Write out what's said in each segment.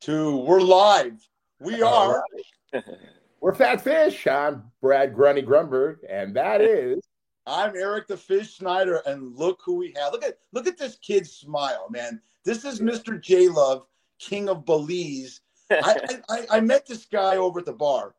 two. We're live. We are. We're Fat Fish. I'm Brad Grunny Grunberg, and that is. I'm Eric the Fish Snyder, and look who we have. Look at look at this kid's smile, man. This is Mr. JLuv, King of Belize. I, I, I met this guy over at the bar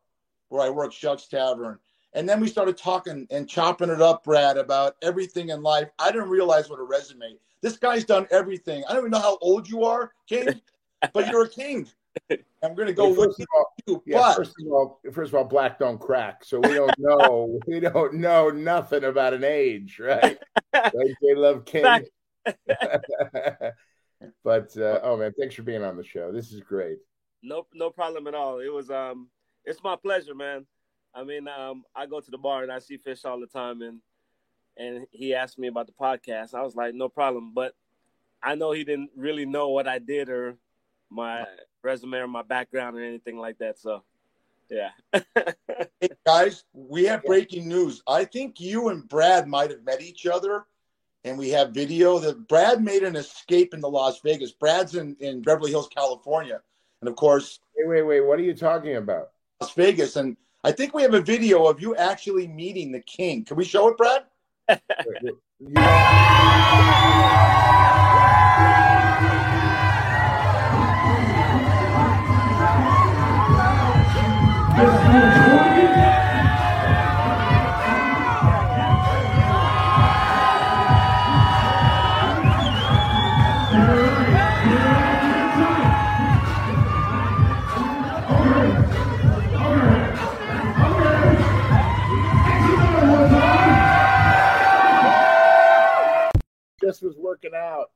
where I work, Shucks Tavern, and then we started talking and chopping it up, Brad, about everything in life. I didn't realize what a resume. This guy's done everything. I don't even know how old you are, King, but you're a king. I'm going to go Well, with first of all, you. yeah, but first of all, first of all, black don't crack, so we don't know. we don't know nothing about an age, right? right? They love King. but uh, oh man, thanks for being on the show. This is great. No, no problem at all. It was um, it's my pleasure, man. I mean, um, I go to the bar and I see Fish all the time, and and he asked me about the podcast. I was like, no problem, but I know he didn't really know what I did or my uh, resume or my background or anything like that. So, yeah. hey, guys, we have breaking news. I think you and Brad might have met each other, and we have video that Brad made an escape into Las Vegas. Brad's in, in Beverly Hills, California. And of course, Wait, wait, wait. What are you talking about? Las Vegas. And I think we have a video of you actually meeting the king. Can we show it, Brad? working out.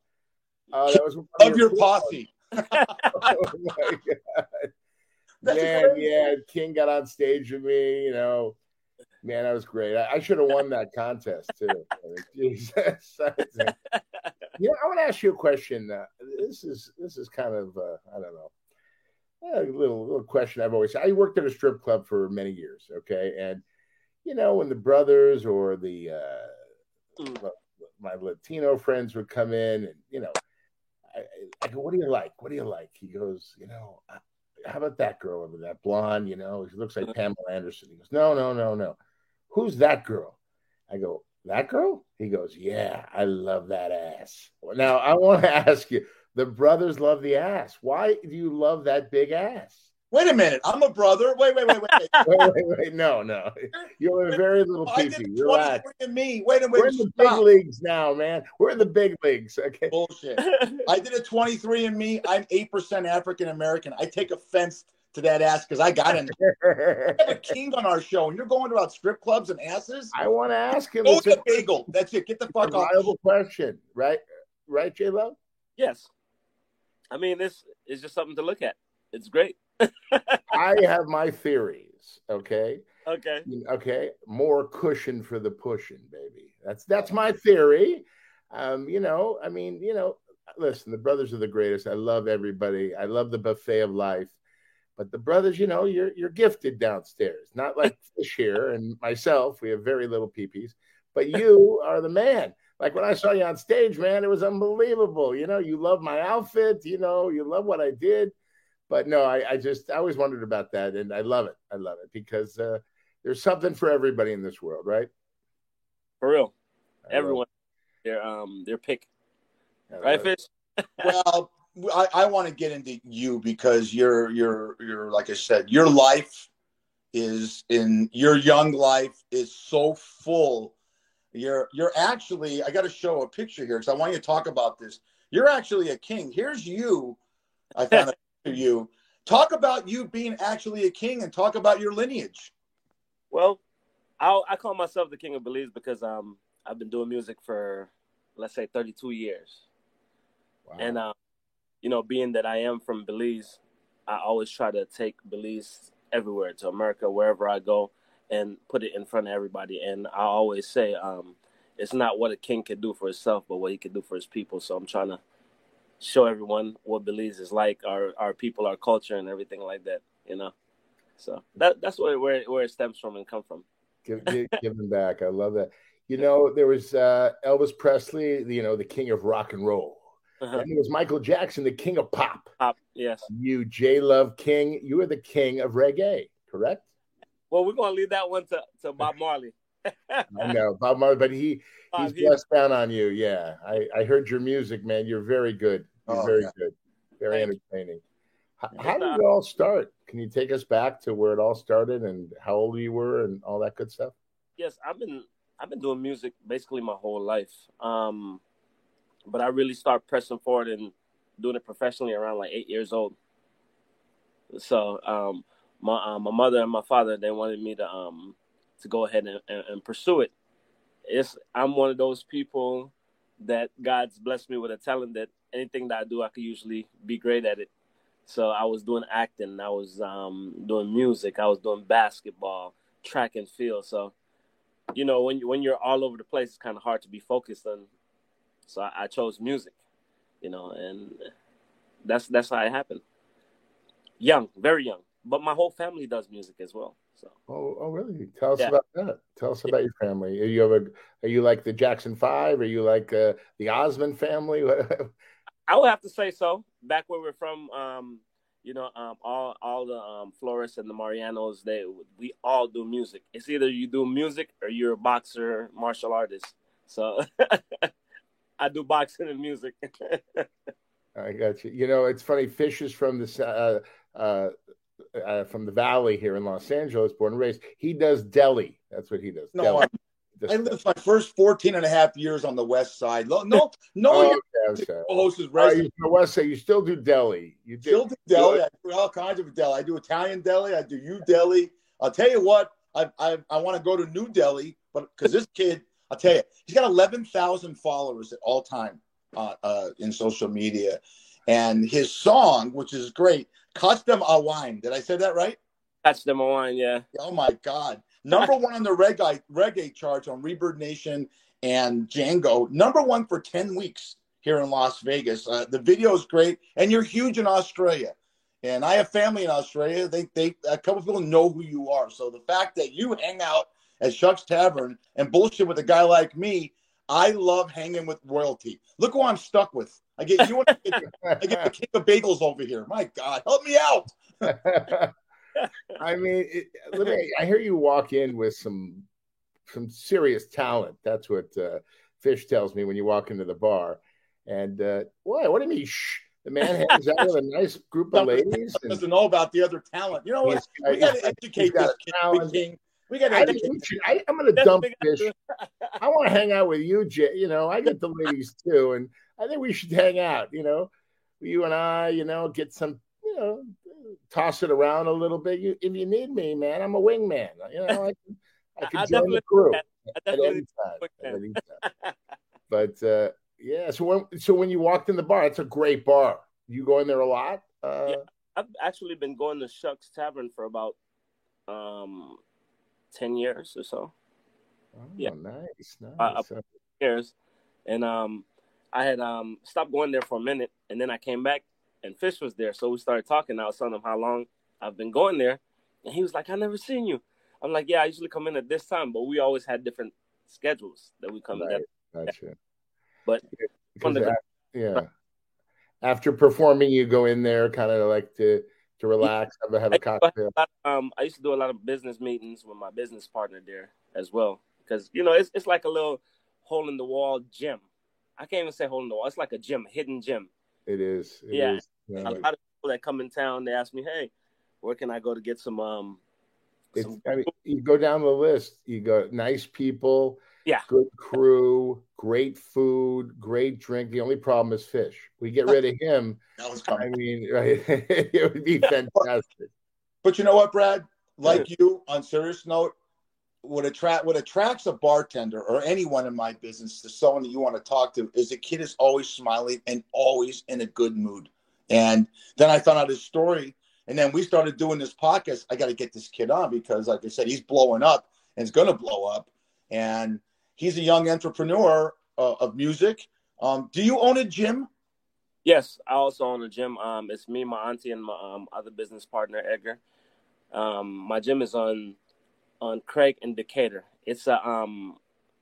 Uh, that was Of your cool posse. Oh my god! That's Man, crazy. yeah, King got on stage with me. You know, man, that was great. I, I should have won that contest too. Jesus. yeah, I want to ask you a question. Uh, this is this is kind of uh, I don't know. A little little question I've always I worked at a strip club for many years, okay? And you know, when the brothers or the uh Mm. My Latino friends would come in and you know, I, I go, What do you like? What do you like? He goes, you know, "Uh, how about that girl over there, that blonde, you know, she looks like Pamela Anderson. He goes, No, no, no, no. Who's that girl? I go, That girl? He goes, Yeah, I love that ass. Now I want to ask you, the brothers love the ass. Why do you love that big ass? Wait a minute. I'm a brother. Wait, wait, wait, wait. wait. Wait, wait, wait. No, no. you're a very little I pee Relax. 23 and me. Wait a minute. We're in the big leagues now, man. We're in the big leagues. Okay. Bullshit. I did a 23 and me. I'm 8% African American. I take offense to that ass because I got in. We have a king on our show, and you're going about strip clubs and asses? I want to ask him. Go It's with a the bagel. That's it. Get the fuck off. reliable question, right? Right, J Lo? yes. I mean, this is just something to look at. It's great. I have my theories. Okay. Okay. Okay. More cushion for the pushing, baby. That's that's my theory. Um, you know, I mean, you know, listen, the brothers are the greatest. I love everybody. I love the buffet of life. But the brothers, you know, you're you're gifted downstairs. Not like Fish here and myself. We have very little peepees. But you are the man. Like when I saw you on stage, man, it was unbelievable. You know, you love my outfit. You know, you love what I did. But no, I, I just I always wondered about that, and I love it. I love it because uh, there's something for everybody in this world, right? For real. I Everyone, their um, their pick. Right. Fish? Well, I, I want to get into you because you're you're you're like I said, your life is in your young life is so full. You're you're actually I got to show a picture here because I want you to talk about this. You're actually a king. Here's you. I found a picture of you. Talk about you being actually a king and talk about your lineage. Well, I I call myself the king of Belize because um I've been doing music for let's say 32 years, Wow. and um, you know, being that I am from Belize, I always try to take Belize everywhere to America, wherever I go, and put it in front of everybody. And I always say, um, it's not what a king can do for himself, but what he can do for his people. So I'm trying to show everyone what Belize is like, our our people, our culture, and everything like that. You know, so that that's where where where it stems from and come from. give, give, giving back. I love that. You know, there was uh, Elvis Presley, you know, the king of rock and roll. Uh-huh. And it was Michael Jackson, the king of pop. Pop, yes. You, JLuv King, you are the king of reggae, correct? Well, we're gonna leave that one to, to Bob Marley. I know Bob Marley, but he he's blessed down on you. Yeah, I, I heard your music, man. You're very good. You're oh, very yeah. good. Very Thank entertaining. How, how did it all start? Can you take us back to where it all started and how old you were and all that good stuff? Yes, I've been I've been doing music basically my whole life. Um, but I really start pressing forward and doing it professionally around like eight years old. So um, my uh, my mother and my father they wanted me to um, to go ahead and, and, and pursue it. It's I'm one of those people that God's blessed me with a talent that anything that I do I could usually be great at it. So I was doing acting, I was um, doing music, I was doing basketball, track and field. So you know when you, when you're all over the place, it's kind of hard to be focused on so I, I chose music, you know, and that's that's how it happened. Young, very young, but my whole family does music as well. So. Oh, oh, really? Tell us yeah. about that. Tell us about your family. Are you ever? Are you like the Jackson Five? Are you like uh, the Osmond family? I would have to say so. Back where we're from, um, you know, um, all all the um, Flores and the Marianos, they we all do music. It's either you do music or you're a boxer, martial artist. So I do boxing and music. I got you. You know, it's funny. Fish is from the uh, uh, uh, from the Valley here in Los Angeles, born and raised. He does deli. That's what he does. No, I, I, lived my first 14 and a half years on the West Side. No, no, no. oh, okay, okay. the West Side. You still do deli. You do, still do deli. I do all kinds of deli. I do Italian deli. I do you deli. I'll tell you what. I I, I want to go to New Delhi, but because this kid I'll tell you, he's got 11,000 followers at all time uh, uh, in social media. And his song, which is great, Custom a Wine. Did I say that right? Custom a Wine, yeah. Oh my God. Number one on the reggae, reggae charts on Rebirth Nation and Django. Number one for 10 weeks here in Las Vegas. Uh, the video is great. And you're huge in Australia. And I have family in Australia. They, they, a couple people know who you are. So the fact that you hang out at Shucks Tavern and bullshit with a guy like me. I love hanging with royalty. Look who I'm stuck with. I get you. I get, the king of bagels over here. My God, help me out. I mean, it, let me. I hear you walk in with some some serious talent. That's what uh, Fish tells me when you walk into the bar. And uh, what? What do you mean? Shh. The man hangs out with a nice group of ladies. And, doesn't know about the other talent. You know what? We got to educate this kid, king. We got. I, I, am going to dump fish. I want to hang out with you, Jay. You know, I got the ladies too, and I think we should hang out. You know, you and I. You know, get some. You know, toss it around a little bit. You, if you need me, man, I'm a wingman. You know, I can, I can join the crew at any time. At any time. but uh, yeah, so when so when you walked in the bar, it's a great bar. You go in there a lot. Uh, yeah, I've actually been going to Shucks Tavern for about um 10 years or so. Oh, yeah. Nice. nice. Uh, years. And um, I had um, stopped going there for a minute and then I came back and Fish was there. So we started talking. I was telling him how long I've been going there. And he was like, I never seen you. I'm like, yeah, I usually come in at this time, but we always had different schedules that we come right. in. Gotcha. But yeah. yeah. After performing, you go in there kind of like to to relax, have a, have a cocktail? Um, I used to do a lot of business meetings with my business partner there as well, because you know it's it's like a little hole in the wall gym. I can't even say hole in the wall. It's like a gym, a hidden gym. It is. It yeah. Is. yeah. A lot of people that come in town, they ask me, "Hey, where can I go to get some um?" Some I mean, you go down the list. You go nice people yeah. Good crew, great food, great drink. The only problem is fish. We get rid of him. that was coming. I mean, right? it would be fantastic. But you know what, Brad? Like you, on serious note, what attract what attracts a bartender or anyone in my business to someone that you want to talk to is the kid is always smiling and always in a good mood. And then I found out his story, and then we started doing this podcast. I got to get this kid on because, like I said, he's blowing up and it's going to blow up. And he's a young entrepreneur uh, of music. Um, do you own a gym? Yes, I also own a gym. Um, it's me, my auntie, and my um, other business partner Edgar. Um, my gym is on on Craig and Decatur. It's a um,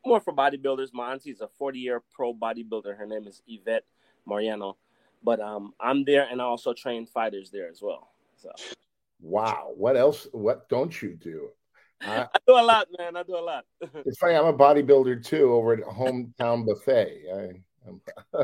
more for bodybuilders. My auntie is a 40 year pro bodybuilder. Her name is Yvette. Mariano. But um, I'm there, and I also train fighters there as well. So. Wow, what else? What don't you do? I, I do a lot, man. I do a lot. it's funny. I'm a bodybuilder too over at Hometown Buffet. I,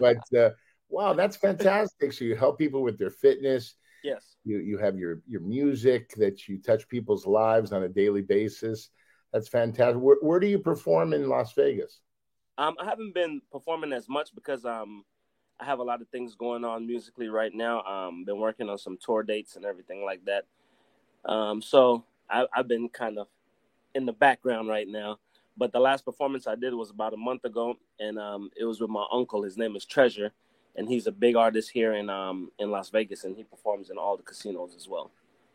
but uh, wow, that's fantastic. So you help people with their fitness. Yes. You you have your your music that you touch people's lives on a daily basis. That's fantastic. Where, where do you perform in Las Vegas? Um, I haven't been performing as much because um, I have a lot of things going on musically right now. Um, been working on some tour dates and everything like that. Um, so I, I've been kind of in the background right now. But the last performance I did was about a month ago, and um, it was with my uncle. His name is Treasure, and he's a big artist here in um, in Las Vegas, and he performs in all the casinos as well.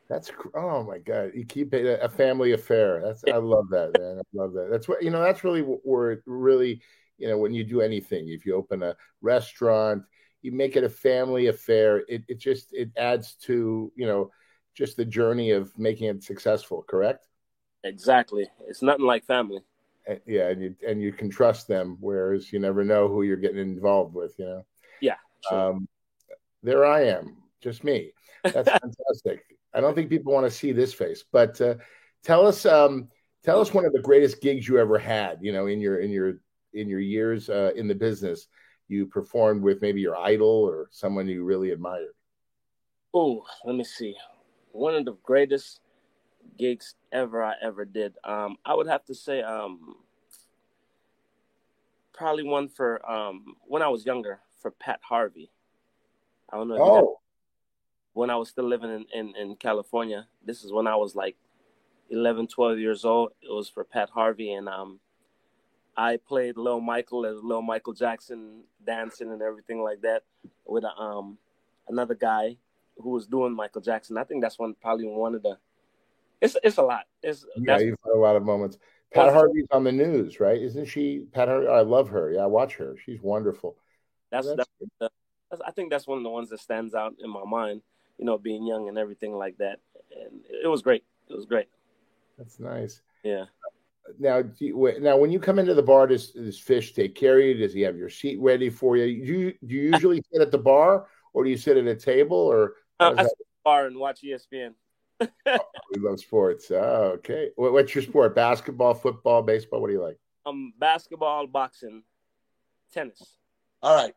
That's oh my god! You keep it a family affair. That's I love that, man. I love that. That's what you know. That's really where really you know when you do anything. If you open a restaurant, you make it a family affair. It it just it adds to you know just the journey of making it successful. Correct? Exactly. It's nothing like family. And, yeah, and you and you can trust them, whereas you never know who you're getting involved with. You know. Yeah. Sure. Um, there I am, just me. That's fantastic. I don't think people want to see this face, but uh, tell us, um, tell us one of the greatest gigs you ever had. You know, in your in your in your years uh, in the business, you performed with maybe your idol or someone you really admired. Oh, let me see. One of the greatest gigs ever I ever did. Um, I would have to say, um, probably one for um, when I was younger for Pat Harvey. I don't know. oh. when I was still living in, in, in California, this is when I was like 11, 12 years old. It was for Pat Harvey, and um, I played Lil Michael as Lil Michael Jackson, dancing and everything like that with a, um another guy who was doing Michael Jackson. I think that's one probably one of the. It's it's a lot. It's yeah, you've had a lot of moments. Pat Harvey's on the news, right? Isn't she? Pat Harvey. I love her. Yeah, I watch her. She's wonderful. That's, that's, that's, that's, I think that's one of the ones that stands out in my mind. You know, being young and everything like that, and it was great. It was great. That's nice. Yeah. Now, you, now, when you come into the bar, does, does Fish take care of you? Does he have your seat ready for you? Do you, do you usually sit at the bar, or do you sit at a table, or uh, I sit at the bar and watch ESPN. oh, we love sports. Oh, okay. What, what's your sport? Basketball, football, baseball? What do you like? Um, basketball, boxing, tennis. All right.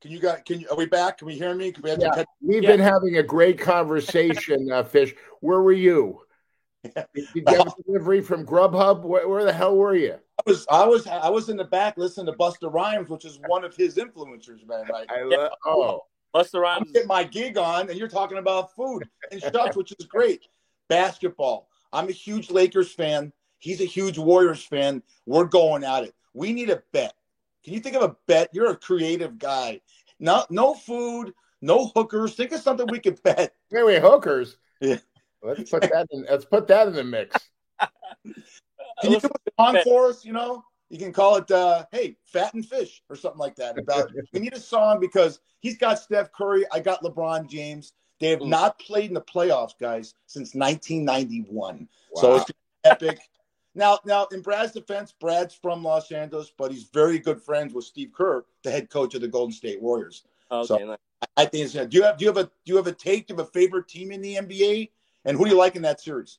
Can you guys? Can you? Are we back? Can we hear me? Can we yeah, catch- we've yeah. been having a great conversation, uh, Fish. Where were you? Did you get a delivery from Grubhub? Where, where, the hell were you? I was, I was, I was in the back listening to Busta Rhymes, which is one of his influencers, man. Like, I love. Oh, Busta Rhymes. Get my gig on, and you're talking about food and stuff, which is great. Basketball. I'm a huge Lakers fan. He's a huge Warriors fan. We're going at it. We need a bet. Can you think of a bet? You're a creative guy. No, no food, no hookers. Think of something we could bet. Wait, wait, hookers. Yeah. Let's put that in. Let's put that in the mix. Can you do a song for us? You know, you can call it uh, "Hey, Fat and Fish" or something like that. About we need a song because he's got Steph Curry. I got LeBron James. They have mm. not played in the playoffs, guys, since 1991. Wow. So it's epic. Now, now in Brad's defense, Brad's from Los Angeles, but he's very good friends with Steve Kerr, the head coach of the Golden State Warriors. Okay, so nice. I think it's, do you have do you have a do you have a take? Do you have a favorite team in the NBA? And who do you like in that series?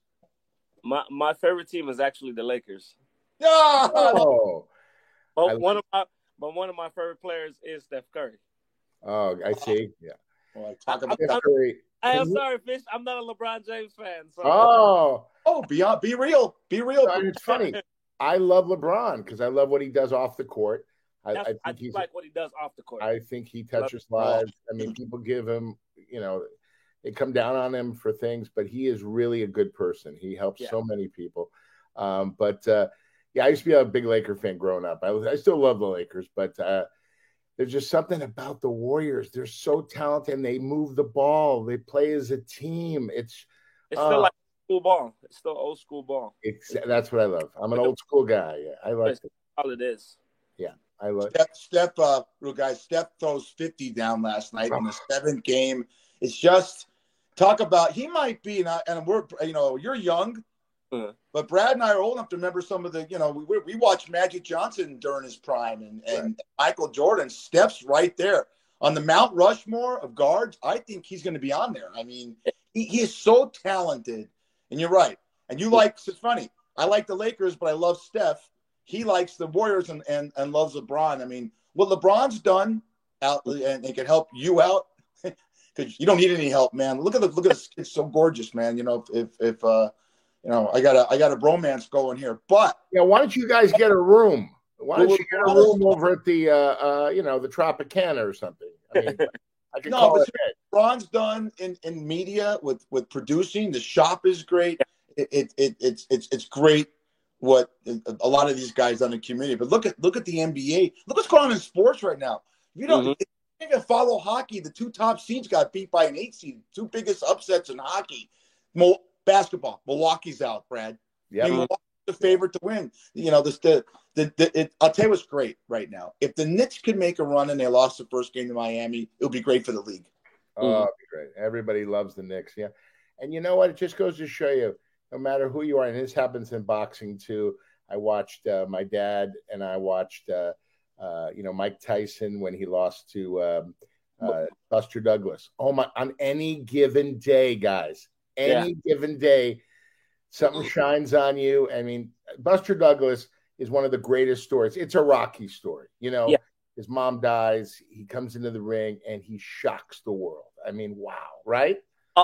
My my favorite team is actually the Lakers. Oh, but one of my but one of my favorite players is Steph Curry. Oh, I see. Yeah. Well, talk about Steph Curry. I am sorry, Fish. I'm not a LeBron James fan. So. Oh, oh, be be real, be real. It's funny. I love LeBron because I love what he does off the court. I, I, think I he's like what he does off the court. I think he touches lives. I mean, people give him, you know, they come down on him for things, but he is really a good person. He helps yeah. so many people. Um, but uh, yeah, I used to be a big Laker fan growing up. I, I still love the Lakers, but uh, there's just something about the Warriors. They're so talented and they move the ball. They play as a team. It's it's uh, still like school ball. It's still old school ball. It's, that's what I love. I'm an old school guy. Yeah, I like it. All it is. Yeah, I love. Step, Steph, uh, real guys. Steph throws 50 down last night in the seventh game. It's just talk about he might be and, I, and we're you know you're young But Brad and I are old enough to remember some of the, you know, we we watched Magic Johnson during his prime and, and right. Michael Jordan. Steph's right there on the Mount Rushmore of guards. I think he's going to be on there. I mean, he, he is so talented. And you're right. And you like, it's funny. I like the Lakers, but I love Steph. He likes the Warriors and, and, and loves LeBron. I mean, what LeBron's done out and it can help you out because you don't need any help, man. Look at the look at this. It's so gorgeous, man. You know, if if uh, you know, I got a I got a bromance going here. But yeah, why don't you guys get a room? Why don't you get a room over at the uh, uh you know the Tropicana or something? I mean, I could no, but Ron's done in in media with with producing. The shop is great. It, it, it it's it's it's great what a lot of these guys on the community. But look at look at the NBA. Look what's going on in sports right now. You know, mm-hmm. if you follow hockey, the two top seeds got beat by an eight seed. Two biggest upsets in hockey. Mo- basketball, Milwaukee's out, Brad. Yeah, mean, the favorite to win. You know, this the the, the it, I'll tell you what's great right now. If the Knicks could make a run and they lost the first game to Miami, it would be great for the league. Oh, mm-hmm. great! Everybody loves the Knicks, yeah. And you know what? It just goes to show you, no matter who you are, and this happens in boxing too. I watched uh, my dad and I watched, uh, uh, you know, Mike Tyson when he lost to um, uh, Buster Douglas. Oh my! On any given day, guys, any yeah. given day, something shines on you. I mean, Buster Douglas is one of the greatest stories. It's a Rocky story, you know. Yeah. His mom dies. He comes into the ring and he shocks the world. I mean, wow, right?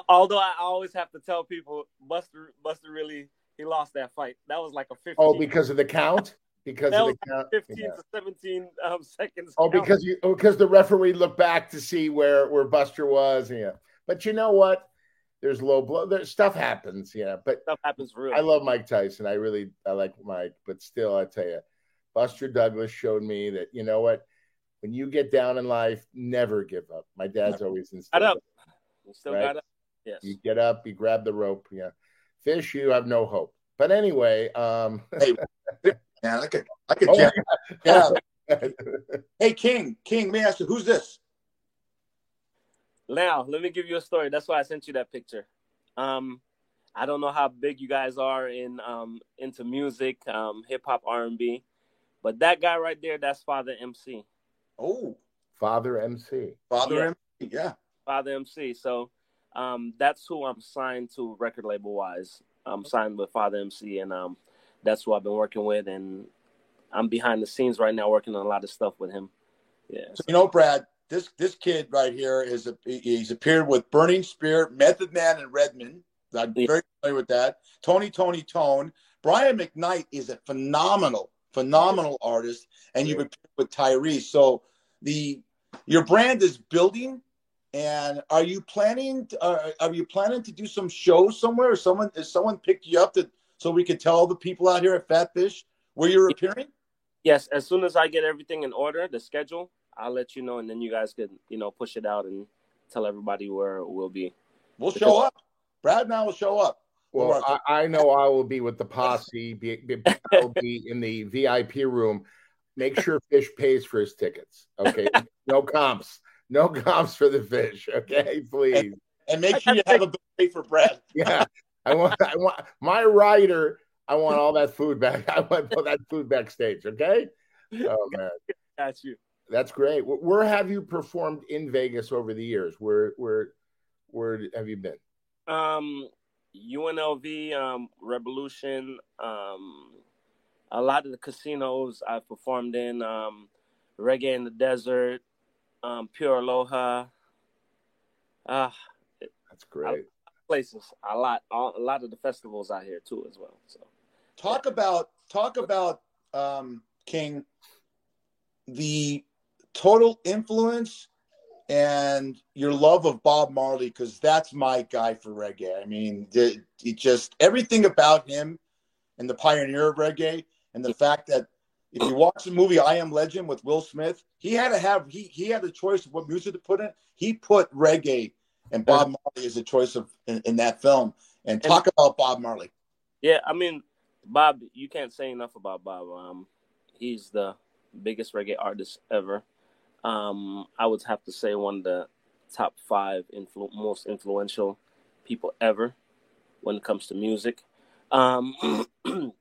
Although I always have to tell people, Buster, Buster really he lost that fight. That was like a 15. Oh, because of the count. Because of the count. 15 yeah. to 17 um, seconds. Oh, count. because you because the referee looked back to see where where Buster was. Yeah, but you know what? There's low blow. There's stuff happens. Yeah, but stuff happens. Really. I love Mike Tyson. I really I like Mike, but still, I tell you, Buster Douglas showed me that you know what. When you get down in life, never give up. My dad's never. always instilled. Got up. You still right? got up. Yes. You get up, you grab the rope. Yeah. Fish, you have no hope. But anyway, um hey, man, I could I could oh, yeah. yeah. hey King, King, may I ask you who's this? Now, let me give you a story. That's why I sent you that picture. Um, I don't know how big you guys are in um, into music, um, hip hop, R and B, but that guy right there, that's Father MC. Oh, Father MC. Father yeah. MC, yeah. Father MC. So um, that's who I'm signed to record label wise. I'm signed with Father MC, and um, that's who I've been working with, and I'm behind the scenes right now working on a lot of stuff with him. Yeah. So, you know, Brad, this this kid right here is a, he's appeared with Burning Spear, Method Man, and Redman. I'm yeah. very familiar with that. Tony Toni Toné. Brian McKnight is a phenomenal, phenomenal artist, and you've appeared with Tyrese. So the your brand is building and are you planning? To, uh, are you planning to do some shows somewhere? Or someone is someone picked you up to so we can tell the people out here at Fat Fish where you're appearing? Yes, as soon as I get everything in order, the schedule, I'll let you know, and then you guys could you know push it out and tell everybody where we'll be. We'll show up. Brad and I will show up. Well, I, I, know I will be with the posse. Be, be, I'll be in the VIP room. Make sure Fish pays for his tickets. Okay, no comps. No comps for the fish, okay? Please. And, and make sure you have a buffet for Brad. yeah. I want I want my rider, I want all that food back. I want all that food backstage, okay? Oh man. Got you. That's great. Where have you performed in Vegas over the years? Where where where have you been? Um UNLV, um, Revolution, um, a lot of the casinos I've performed in, um, Reggae in the Desert, um, Pure Aloha. Uh, That's great. Places a lot, a lot of the festivals out here too as well. So, talk about talk about um, King, the total influence and your love of Bob Marley because that's my guy for reggae. I mean, it, it just everything about him and the pioneer of reggae and the fact that if you watch the movie I Am Legend with Will Smith, he had to have he he had a choice of what music to put in. He put reggae and Bob Marley as a choice of in, in that film. And talk and, about Bob Marley. Yeah, I mean, Bob, you can't say enough about Bob. Um, he's the biggest reggae artist ever. Um, I would have to say one of the top five influ- most influential people ever when it comes to music. Um,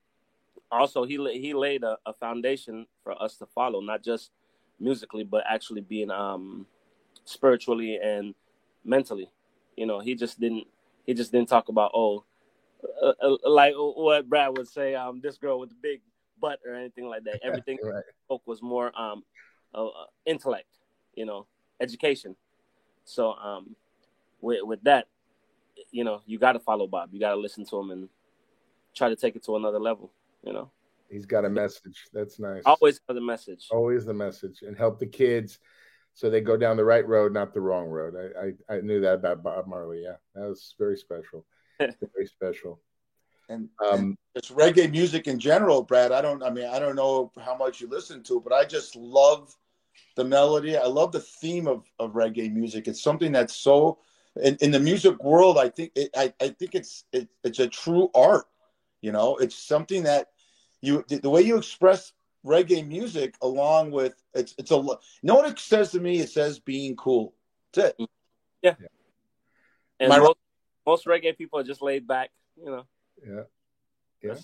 also, he he laid a, a, foundation for us to follow, not just musically, but actually being um, spiritually and mentally. You know, he just didn't he just didn't talk about oh, uh, uh, like what Brad would say, um, this girl with the big butt or anything like that. Everything right. spoke was more um, uh, intellect, you know, education. So um, with with that, you know, you got to follow Bob. You got to listen to him and try to take it to another level. You know, he's got a message. That's nice. Always the message. Always the message, and help the kids so they go down the right road, not the wrong road. I I, I knew that about Bob Marley. Yeah, that was very special. very special. And, um, and it's reggae music in general, Brad. I don't. I mean, I don't know how much you listen to, but I just love the melody. I love the theme of, of reggae music. It's something that's so in, in the music world. I think it, I, I think it's it, it's a true art. You know, it's something that you the way you express reggae music along with it's it's a you know what it says to me. It says being cool. That's it. Yeah. yeah. And most, most reggae people are just laid back. You know. Yeah. Yeah.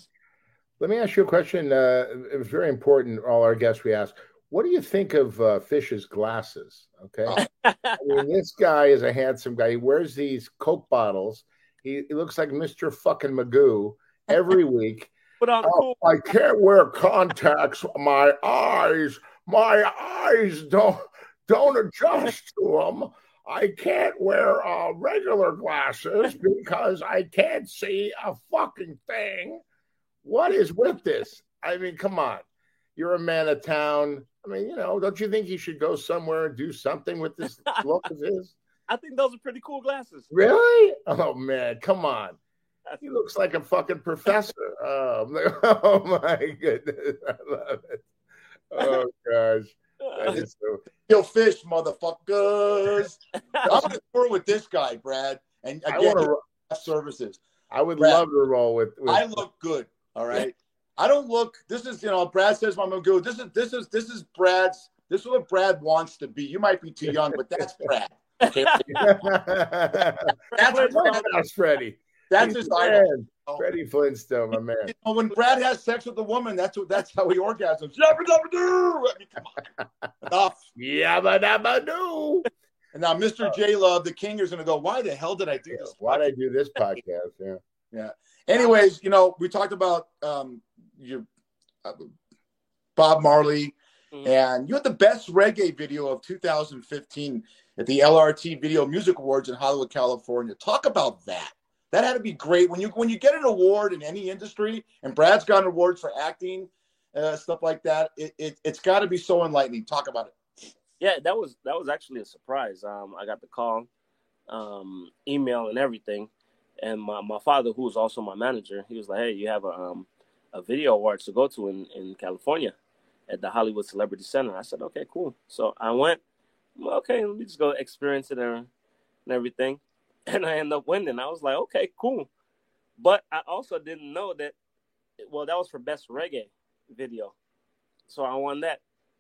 Let me ask you a question. Uh, it was very important. All our guests we ask, what do you think of uh, Fish's glasses? Okay, I mean, this guy is a handsome guy. He wears these Coke bottles. He, he looks like Mister Fucking Magoo every week. But on oh, I can't wear contacts. My eyes, my eyes don't don't adjust to them. I can't wear uh, regular glasses because I can't see a fucking thing. What is with this? I mean, come on. You're a man of town. I mean, you know, don't you think he should go somewhere and do something with this look of his? I think those are pretty cool glasses. Really? Oh man, come on. He looks like a fucking professor. Oh, oh my goodness. I love it. Oh gosh. So... Kill fish, motherfuckers. I'm gonna tour with this guy, Brad. And again, I wanna... services. I would Brad, love to roll with, with I look good. All right. I don't look. This is you know. Brad says I'm good. This is this is this is Brad's. This is what Brad wants to be. You might be too young, but that's Brad. that's, Brad. that's Freddie. That's He's his idol. Freddie Flintstone, my man. You know, when Brad has sex with a woman, that's what that's how he orgasms. Yabba dabba doo. I mean, come on. Enough. Yabba dabba doo. And now Mr. JLuv, the king, is going to go. Why the hell did I do yeah, this? Why did I do this podcast? Yeah. Yeah. Anyways, you know, we talked about um, your uh, Bob Marley, mm-hmm. and you had the best reggae video of 2015 at the LRT Video Music Awards in Hollywood, California. Talk about that. That had to be great when you when you get an award in any industry, and Brad's gotten awards for acting, uh, stuff like that. It, it it's got to be so enlightening. Talk about it. Yeah, that was that was actually a surprise. Um, I got the call, um, email, and everything, and my, my father, who was also my manager, he was like, "Hey, you have a um, a video awards to go to in, in California at the Hollywood Celebrity Center." I said, "Okay, cool." So I went. Okay, let me just go experience it and, and everything, and I ended up winning. I was like, "Okay, cool," but I also didn't know that. Well, that was for best reggae video, so I won that.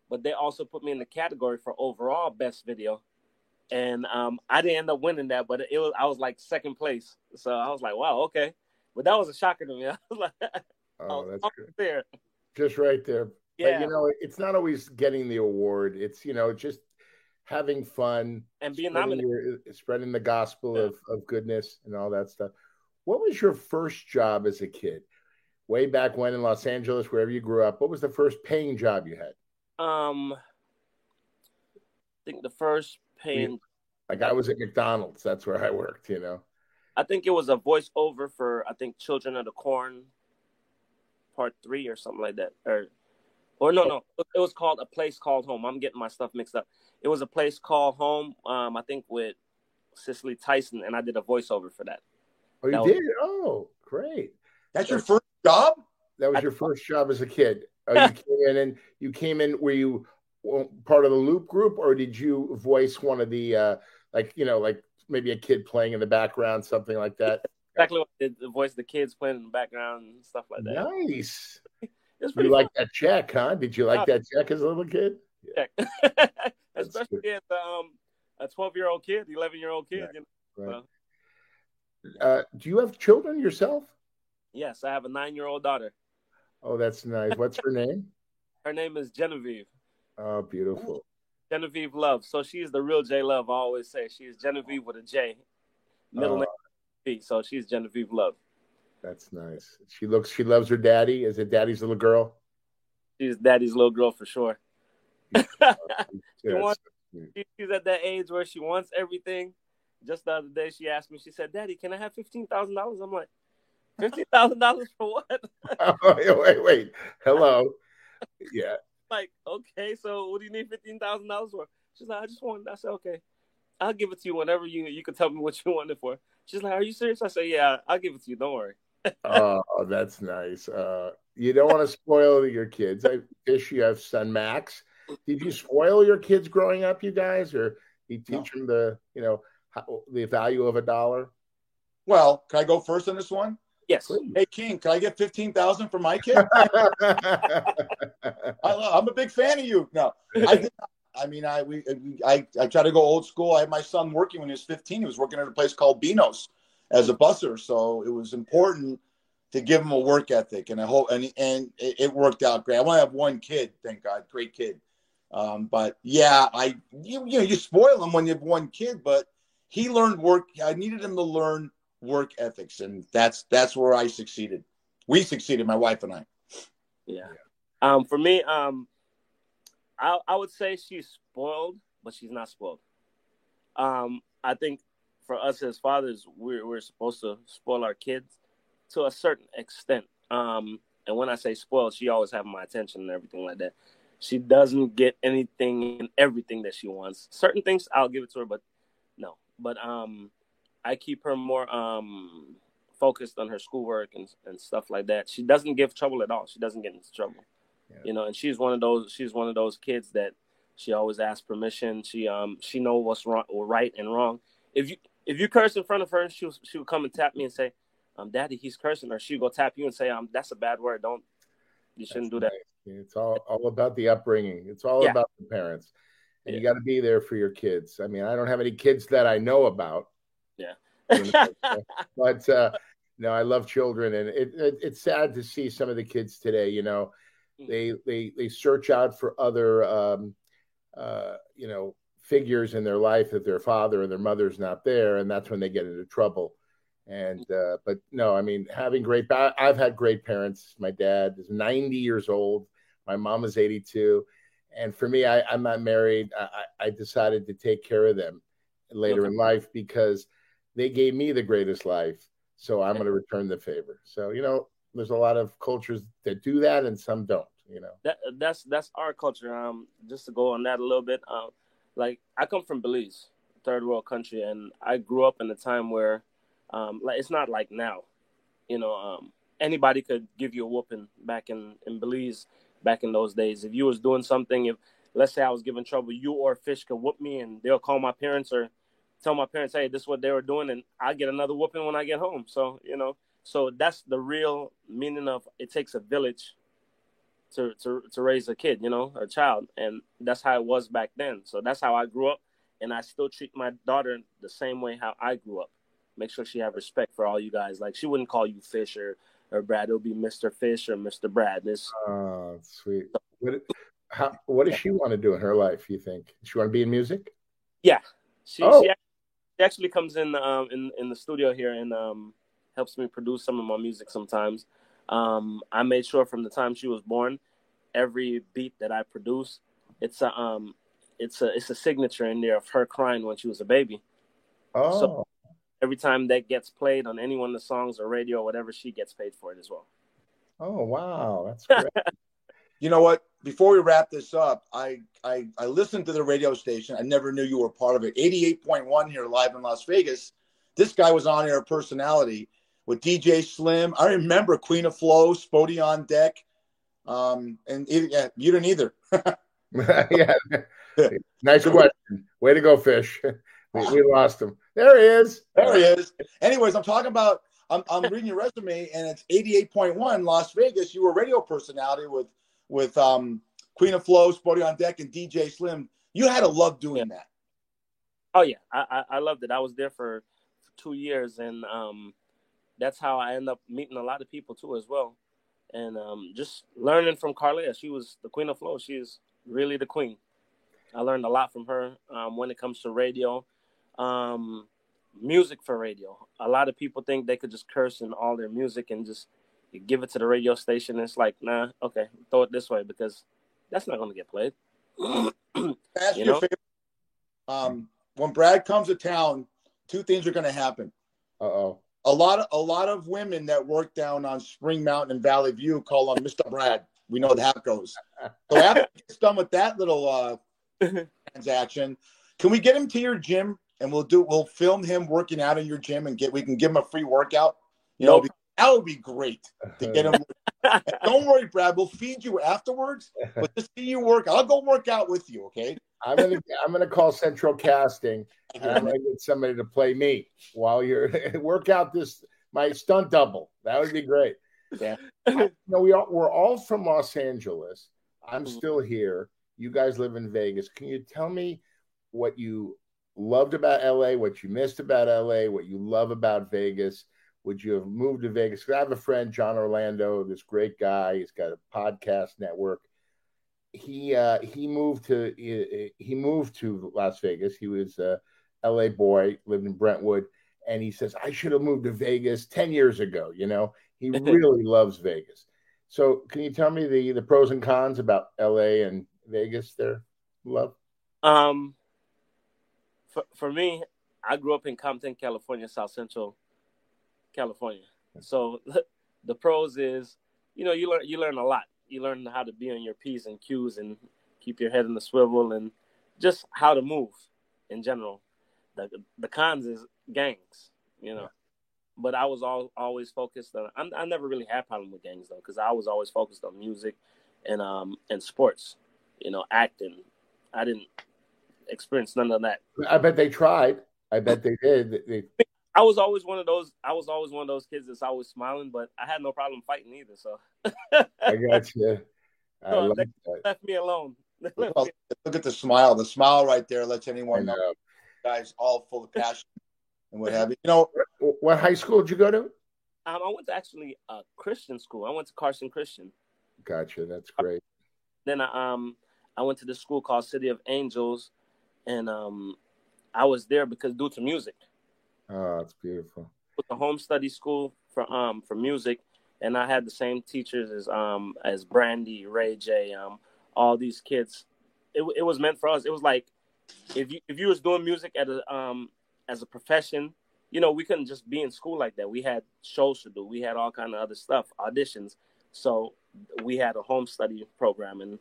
But they also put me in the category for overall best video, and um, I didn't end up winning that, but it was I was like second place. So I was like, wow, okay. But that was a shocker to me. I was like, oh, that's good. There, just right there. Yeah, but, you know, it's not always getting the award. It's you know just having fun and being nominated, your, spreading the gospel yeah. of of goodness and all that stuff. What was your first job as a kid? Way back when in Los Angeles, wherever you grew up, what was the first paying job you had? Um, I think the first paying. Like I was at McDonald's. That's where I worked. You know. I think it was a voiceover for I think Children of the Corn, Part Three or something like that, or or no, no, it was called a place called home. I'm getting my stuff mixed up. It was a place called home. Um, I think with Cicely Tyson, and I did a voiceover for that. Oh, you that did? Was... Oh, great! That's your first job. That was your first job as a kid. Oh, you came in and you came in. Were you part of the loop group or did you voice one of the uh like you know like maybe a kid playing in the background something like that exactly what the, the voice of the kids playing in the background and stuff like that nice you like that check huh did you like that check as a little kid yeah. especially as um, a 12 year old kid 11 year old kid yeah. you know? right. uh, do you have children yourself Yes, I have a nine-year-old daughter. Oh, that's nice. What's her name? Her name is Genevieve. Oh, beautiful. Genevieve Love. So she's the real JLuv. I always say she's Genevieve with a J, middle Oh. name. So she's Genevieve Love. That's nice. She looks. She loves her daddy. Is it daddy's little girl? She's daddy's little girl for sure. Yes. wants- She- she's at that age where she wants everything. Just the other day, she asked me. She said, "Daddy, can I have fifteen thousand dollars?" I'm like, fifteen thousand dollars for what? Oh, wait, wait, wait. Hello. Yeah. like, okay, so what do you need fifteen thousand dollars for? She's like, I just want. I said, okay, I'll give it to you whenever you you can tell me what you want it for. She's like, Are you serious? I said, Yeah, I'll give it to you. Don't worry. Oh, that's nice. Uh, you don't want to spoil your kids. I fish. You have son Max. Did you spoil your kids growing up, you guys, or you teach them the, you know, how, the value of a dollar? Well, can I go first on this one? Yes. Hey, King, can I get fifteen thousand for my kid? I, I'm a big fan of you. No, I did not. I mean, I we, I I try to go old school. I had my son working when he was 15. He was working at a place called Beano's as a busser, so it was important to give him a work ethic, and I hope and and it, it worked out great. I only have one kid, thank God, great kid. Um, but yeah, I you you know you spoil him when you have one kid, but he learned work. I needed him to learn work ethics, and that's that's where I succeeded. We succeeded, my wife and I. Yeah. Um, for me, um, I I would say she's spoiled, but she's not spoiled. Um, I think for us as fathers, we're we're supposed to spoil our kids to a certain extent. Um, and when I say spoiled, she always have my attention and everything like that. She doesn't get anything and everything that she wants. Certain things I'll give it to her, but no. But um, I keep her more um focused on her schoolwork and and stuff like that. She doesn't give trouble at all. She doesn't get into trouble. Yeah. You know, and she's one of those she's one of those kids that she always asks permission. She um she know what's wrong or right and wrong. If you if you curse in front of her, she'll she will come and tap me and say, um, daddy, he's cursing, or she'll go tap you and say, um, that's a bad word. Don't you shouldn't do that. It's all all about the upbringing. It's all Yeah. about the parents, and you got to be there for your kids. I mean, I don't have any kids that I know about, Yeah, but uh, no, I love children, and it, it, it's sad to see some of the kids today. You know, they they they search out for other, um, uh, you know, figures in their life that their father or their mother's not there, and that's when they get into trouble. And uh, but no, I mean, having great. I've had great parents. My dad is ninety years old. My mom is eighty-two, and for me, I, I'm not married. I, I I decided to take care of them later in life because they gave me the greatest life. So I'm going to return the favor. So you know, there's a lot of cultures that do that, and some don't. You know. that that's that's our culture. Um, just to go on that a little bit. Um, like I come from Belize, third world country, and I grew up in a time where, um, like it's not like now, you know. Um, anybody could give you a whooping back in in Belize back in those days. If you was doing something, if let's say I was giving trouble, you or Fish could whoop me, and they'll call my parents or tell my parents, hey, this is what they were doing, and I get another whooping when I get home. So you know, so that's the real meaning of it takes a village to to to raise a kid, you know, a child, and that's how it was back then. So that's how I grew up, and I still treat my daughter the same way how I grew up. Make sure she have respect for all you guys. Like she wouldn't call you Fish or or Brad. It'll be Mister Fish or Mister Brad. This Oh, sweet. What, how, what does she want to do in her life? You think she want to be in music? yeah, she Oh. she actually comes in um in in the studio here and um helps me produce some of my music sometimes. Um, I made sure from the time she was born, every beat that I produce, it's a um, it's a it's a signature in there of her crying when she was a baby. Oh, So- Every time that gets played on any one of the songs or radio or whatever, she gets paid for it as well. oh, wow, that's great. You know what? Before we wrap this up, I, I I listened to the radio station. I never knew you were part of it. 88.1 here live in Las Vegas. This guy was on air personality with DJ Slim. I remember Queen of Flow, Spody on deck. Um, and it- yeah, you didn't either. yeah, nice question. Way to go, fish. We, we lost him. There he is. There he is. Anyways, I'm talking about. I'm, I'm reading your resume, and it's 88.1 Las Vegas. You were a radio personality with with um, Queen of Flow, Spody on deck, and DJ Slim. You had to love doing that. Oh yeah, I, I I loved it. I was there for two years, and um, that's how I end up meeting a lot of people too as well, and um, just learning from Carlia. She was the queen of flow. She is really the queen. I learned a lot from her um, when it comes to radio, um, music for radio. A lot of people think they could just curse in all their music and just give it to the radio station. It's like, nah, okay, throw it this way because that's not going to get played. You know? Favorite, um, when Brad comes to town, two things are going to happen. Uh oh. A lot of a lot of women that work down on Spring Mountain and Valley View call on Mr. Brad. We know that goes. So after he gets done with that little uh, transaction, can we get him to your gym and we'll do we'll film him working out in your gym and get we can give him a free workout. You know, that would be great to get him. don't worry, Brad. We'll feed you afterwards, but just see you work. I'll go work out with you. Okay. I'm gonna I'm gonna call Central Casting and I'm gonna get somebody to play me while you're work out this my stunt double. That would be great. Yeah. you know, we all, we're all from Los Angeles. I'm mm-hmm. still here. You guys live in Vegas. Can you tell me what you loved about LA, what you missed about LA, what you love about Vegas? Would you have moved to Vegas? I have a friend, John Orlando, this great guy. He's got a podcast network. He uh, he moved to he moved to Las Vegas. He was a LA boy, lived in Brentwood, and he says I should have moved to Vegas ten years ago. You know, he really loves Vegas. So, can you tell me the the pros and cons about LA and Vegas? There, love. Um, for for me, I grew up in Compton, California, South Central California. So the pros is, you know, you learn you learn a lot. You learn how to be on your p's and q's and keep your head in the swivel and just how to move in general. The the cons is gangs, you know. But I was all, always focused on. I'm, I never really had problem with gangs though, because I was always focused on music and um and sports, you know, acting. I didn't experience none of that. I bet they tried. I bet they did. They, I was always one of those. I was always one of those kids that's always smiling, but I had no problem fighting either. So I got you. I so love that. Left me alone. look, at the smile. The smile right there lets anyone know. know. Guys, all full of passion and what have you. You know, what high school did you go to? Um, I went to actually a Christian school. I went to Carson Christian. Gotcha. That's great. Then I um I went to the school called City of Angels, and um I was there because due to music. Oh, it's beautiful. With the home study school for um for music, and I had the same teachers as um as Brandy, Ray J, um all these kids. It it was meant for us. It was like if you if you was doing music at a um as a profession, you know, we couldn't just be in school like that. We had shows to do. We had all kind of other stuff, auditions. So we had a home study program and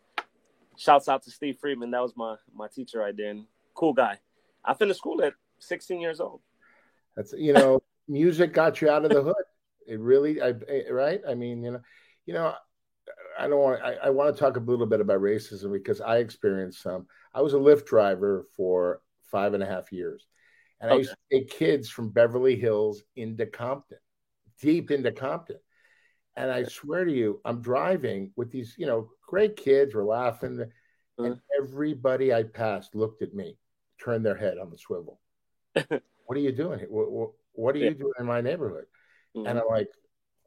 shouts out to Steve Friedman. That was my my teacher right there and cool guy. I finished school at 16 years old. That's you know, music got you out of the hood. It really, I, right? I mean, you know, you know, I don't want. I, I want to talk a little bit about racism because I experienced some. I was a Lyft driver for five and a half years, and okay. I used to take kids from Beverly Hills into Compton, deep into Compton. And I swear to you, I'm driving with these, you know, great kids. We're laughing, uh-huh. and everybody I passed looked at me, turned their head on the swivel. what are you doing here? What, what, are you doing in my neighborhood? Mm-hmm. And I'm like,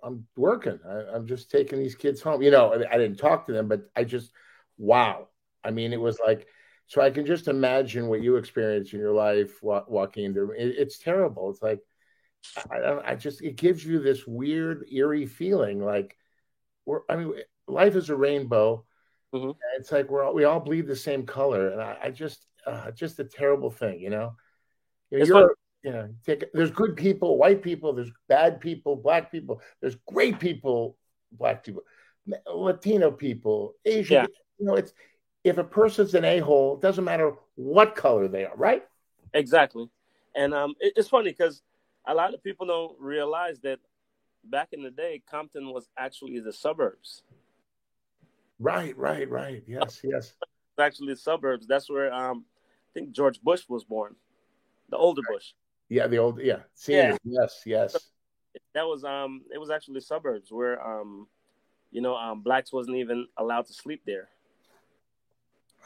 I'm working. I, am just taking these kids home. You know, I, I, didn't talk to them, but I just, wow. I mean, it was like, so I can just imagine what you experienced in your life walking into it, it's terrible. It's like, I, I just, it gives you this weird, eerie feeling like, we're, I mean, life is a rainbow. Mm-hmm. It's like we're all, we all bleed the same color. And I, I just, uh, just a terrible thing, you know? You know, you know, take, there's good people, white people, there's bad people, black people, there's great people, black people, Latino people, Asian. Yeah. You know, it's if a person's an a hole, it doesn't matter what color they are, right? Exactly, and um, it, it's funny because a lot of people don't realize that back in the day, Compton was actually the suburbs. Right, right, right. Yes, yes. actually the suburbs. That's where um, I think George Bush was born, the older Bush. Yeah, the old yeah. Seniors. Yeah. Yes, yes. That was um it was actually suburbs where um you know um blacks wasn't even allowed to sleep there.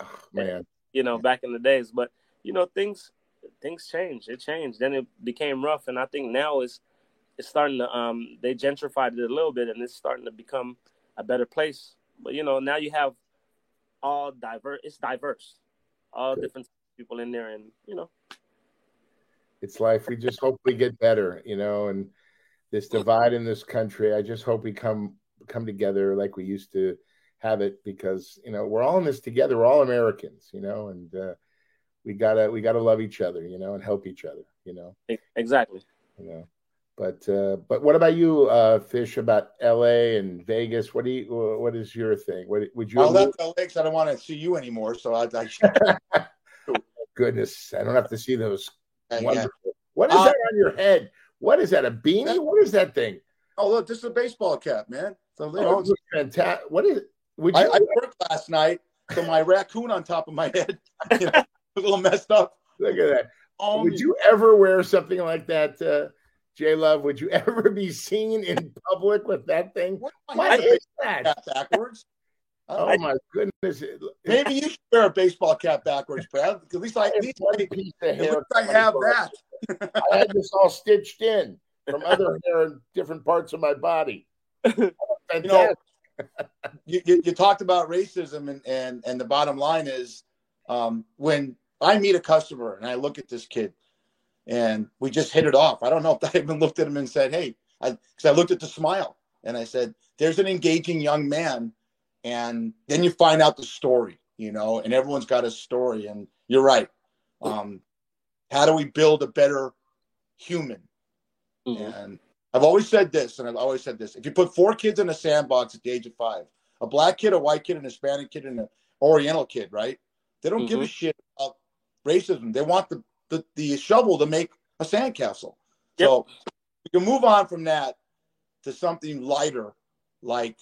Oh, man. you know, back in the days. But you know, things things changed. It changed. Then it became rough and I think now it's it's starting to um they gentrified it a little bit and it's starting to become a better place. But you know, now you have all diverse it's diverse. All Good. different people in there and you know. It's life. We just hope we get better, you know, and this divide in this country, I just hope we come come together like we used to have it because you know we're all in this together. We're all Americans, you know, and uh, we gotta we gotta love each other, you know, and help each other, you know. Exactly. You know, but uh, but what about you, uh, Fish? About L.A. and Vegas? What do you? What is your thing? What would you? I left LA because I don't want to see you anymore. So I. I Goodness, I don't have to see those. Wonderful. What is uh, that on your head? What is that? A beanie? What is that thing? Oh, look, this is a baseball cap, man. So oh, fantastic. What is it? Would you? I, I worked last night, so my raccoon on top of my head you know, a little messed up. Look at that. Um, would you ever wear something like that, uh, JLuv? Would you ever be seen in public with that thing? What, what is that? Backwards. Oh my goodness! Maybe you should wear a baseball cap backwards, Brad. At least I, at least I, at least I have that. I had this all stitched in from other hair in different parts of my body. you know, you, you, you, talked about racism, and, and, and the bottom line is um, when I meet a customer and I look at this kid and we just hit it off. I don't know if I even looked at him and said, Hey, because I, I looked at the smile and I said, There's an engaging young man. And then you find out the story, you know, and everyone's got a story. And you're right. Um, how do we build a better human? Mm-hmm. And I've always said this, and I've always said this: if you put four kids in a sandbox at the age of five, a black kid, a white kid, an Hispanic kid, and an Oriental kid, right? They don't mm-hmm. give a mm-hmm. shit about racism. They want the, the, the shovel to make a sandcastle. Yep. So we can move on from that to something lighter, like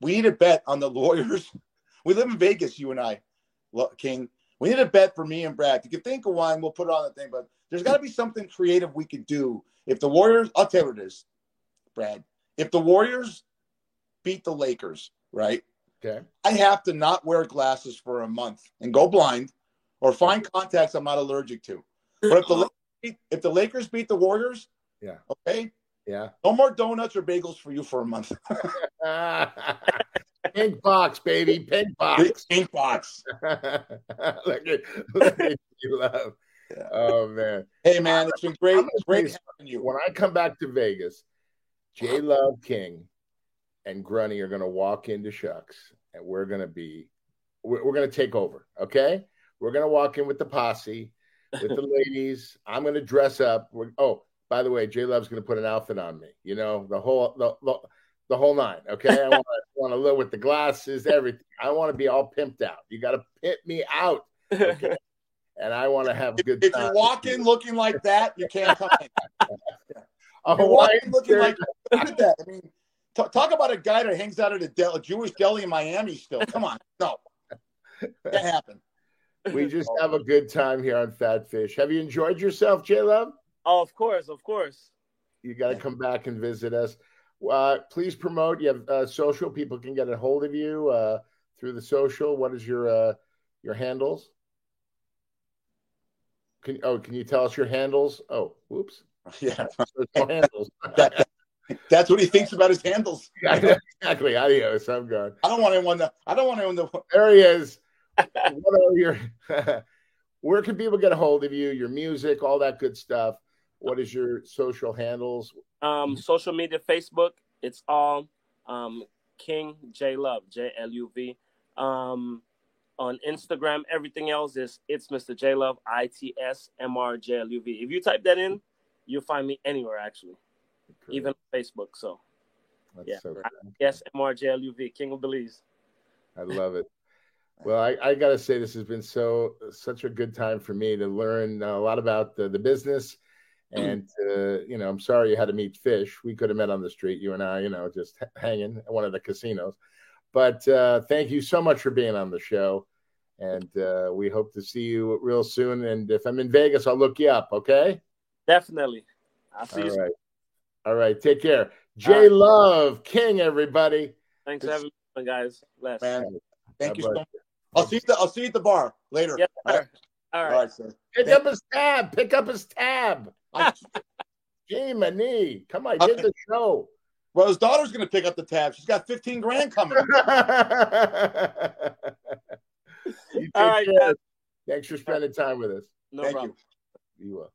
we need a bet on the Lakers. we live in Vegas, you and I, King. We need a bet for me and Brad. You can think of one, we'll put it on the thing, but there's got to be something creative we could do. If the Warriors, I'll tell you what it is, Brad. If the Warriors beat the Lakers, right? Okay. I have to not wear glasses for a month and go blind or find contacts I'm not allergic to. But if the if the Lakers beat the Warriors, yeah. Okay? Yeah. No more donuts or bagels for you for a month. Pink box, baby. Pink box. Pink box. look at, look at you love. Yeah. Oh man. Hey man, it's been great. It's great having you. When I come back to Vegas, JLuv King and Grunny are gonna walk into Shucks and we're gonna be we're, we're gonna take over. Okay. We're gonna walk in with the posse, with the ladies. I'm gonna dress up. We're, oh, by the way, JLuv's gonna put an outfit on me. You know, the whole the, the the whole nine. Okay, I want to live with the glasses, everything. I want to be all pimped out. You got to pimp me out, okay? and I want to have a good. If, if you walk in looking like that, you can't come in. oh, walk in looking like look at that. I mean, t- talk about a guy that hangs out at a, del- a Jewish deli in Miami. Still, come on, no, that happened. We just have a good time here on Fat Fish. Have you enjoyed yourself, J Love? Oh, of course, of course. You got to come back and visit us. Uh, please promote. You have uh, social. People can get a hold of you uh, through the social. What is your uh, your handles? Can oh, can you tell us your handles? Oh, whoops. Yeah, handles. that, that's what he thinks about his handles. exactly. Adios. I'm gone. I don't want anyone to. I don't want anyone to. There he is. what are your? where can people get a hold of you? Your music, all that good stuff. What is your social handles? Um, social media, Facebook, it's all um, King JLuv, J L U V. Um, on Instagram, everything else is it's Mr. JLuv, I T S M R J L U V. If you type that in, you'll find me anywhere actually, even on Facebook. So, That's yeah, so yes, M R J L U V, King of Belize. I love it. Well, I, I got to say, this has been so such a good time for me to learn a lot about the, the business and uh, you know, I'm sorry you had to meet Fish. We could have met on the street, you and I, you know, just hanging at one of the casinos. But uh, thank you so much for being on the show, and uh, we hope to see you real soon. And if I'm in Vegas, I'll look you up. Okay? Definitely. I'll see All you. Right. All right. Take care. J right. Love King, everybody. Thanks for having me, guys. Bless. Man, thank you so much. I'll see you. The, I'll see you at the bar later. Yeah. All right. All right. All right sir. Pick thank up his tab. Pick up his tab. Jiminy, come on, I did the show. Well, his daughter's going to pick up the tab. She's got 15 grand coming. All right, care. Thanks for spending time with us. No Thank problem. You. you will.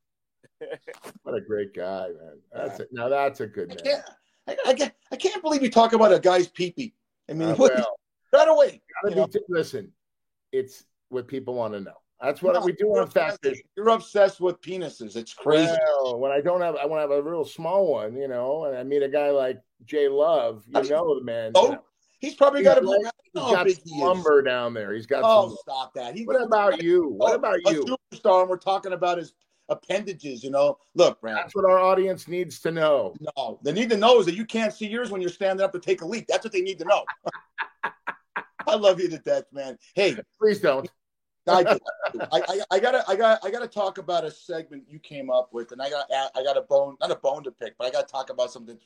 what a great guy, man. That's yeah. a, now that's a good man. I can't, I, I, can't, I can't believe you talk about a guy's peepee. I mean, uh, well, right away. T- listen, it's what people want to know. That's what no, we do on Fat Fish. You're obsessed with penises. It's crazy. Well, when I don't have, I want to have a real small one, you know, and I meet a guy like JLuv, you I know the man. Oh, you know. he's probably got a he's got lumber down there. He's got. Oh, some, stop that! He, what about you? What oh, about you? superstar, and we're talking about his appendages. You know, look. That's what our audience needs to know. No, they need to know is that you can't see yours when you're standing up to take a leak. That's what they need to know. I love you to death, man. Hey, please don't. I, I, I, gotta I got I gotta talk about a segment you came up with, and I got I got a bone not a bone to pick, but I got to talk about something.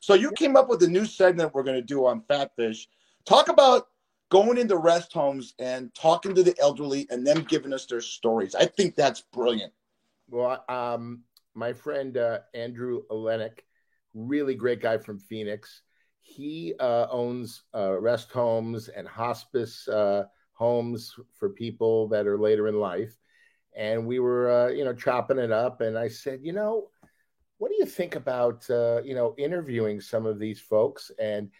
So you came up with a new segment we're gonna do on Fatfish. Talk about going into rest homes and talking to the elderly and them giving us their stories. I think that's brilliant. Well, um, my friend uh, Andrew Olenek, really great guy from Phoenix. He uh, owns uh, rest homes and hospice uh, homes for people that are later in life. And we were, uh, you know, chopping it up. And I said, you know, what do you think about, uh, you know, interviewing some of these folks? And,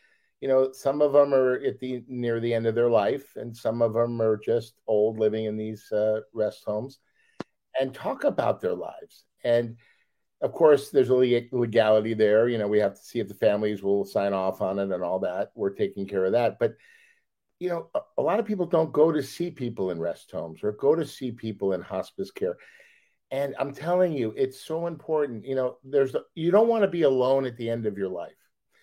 you know, some of them are at the near the end of their life, and some of them are just old living in these rest homes and talk about their lives. And of course, there's a legality there. You know, we have to see if the families will sign off on it and all that. We're taking care of that. But, you know, a, a lot of people don't go to see people in rest homes or go to see people in hospice care. And I'm telling you, it's so important. You know, there's you don't want to be alone at the end of your life.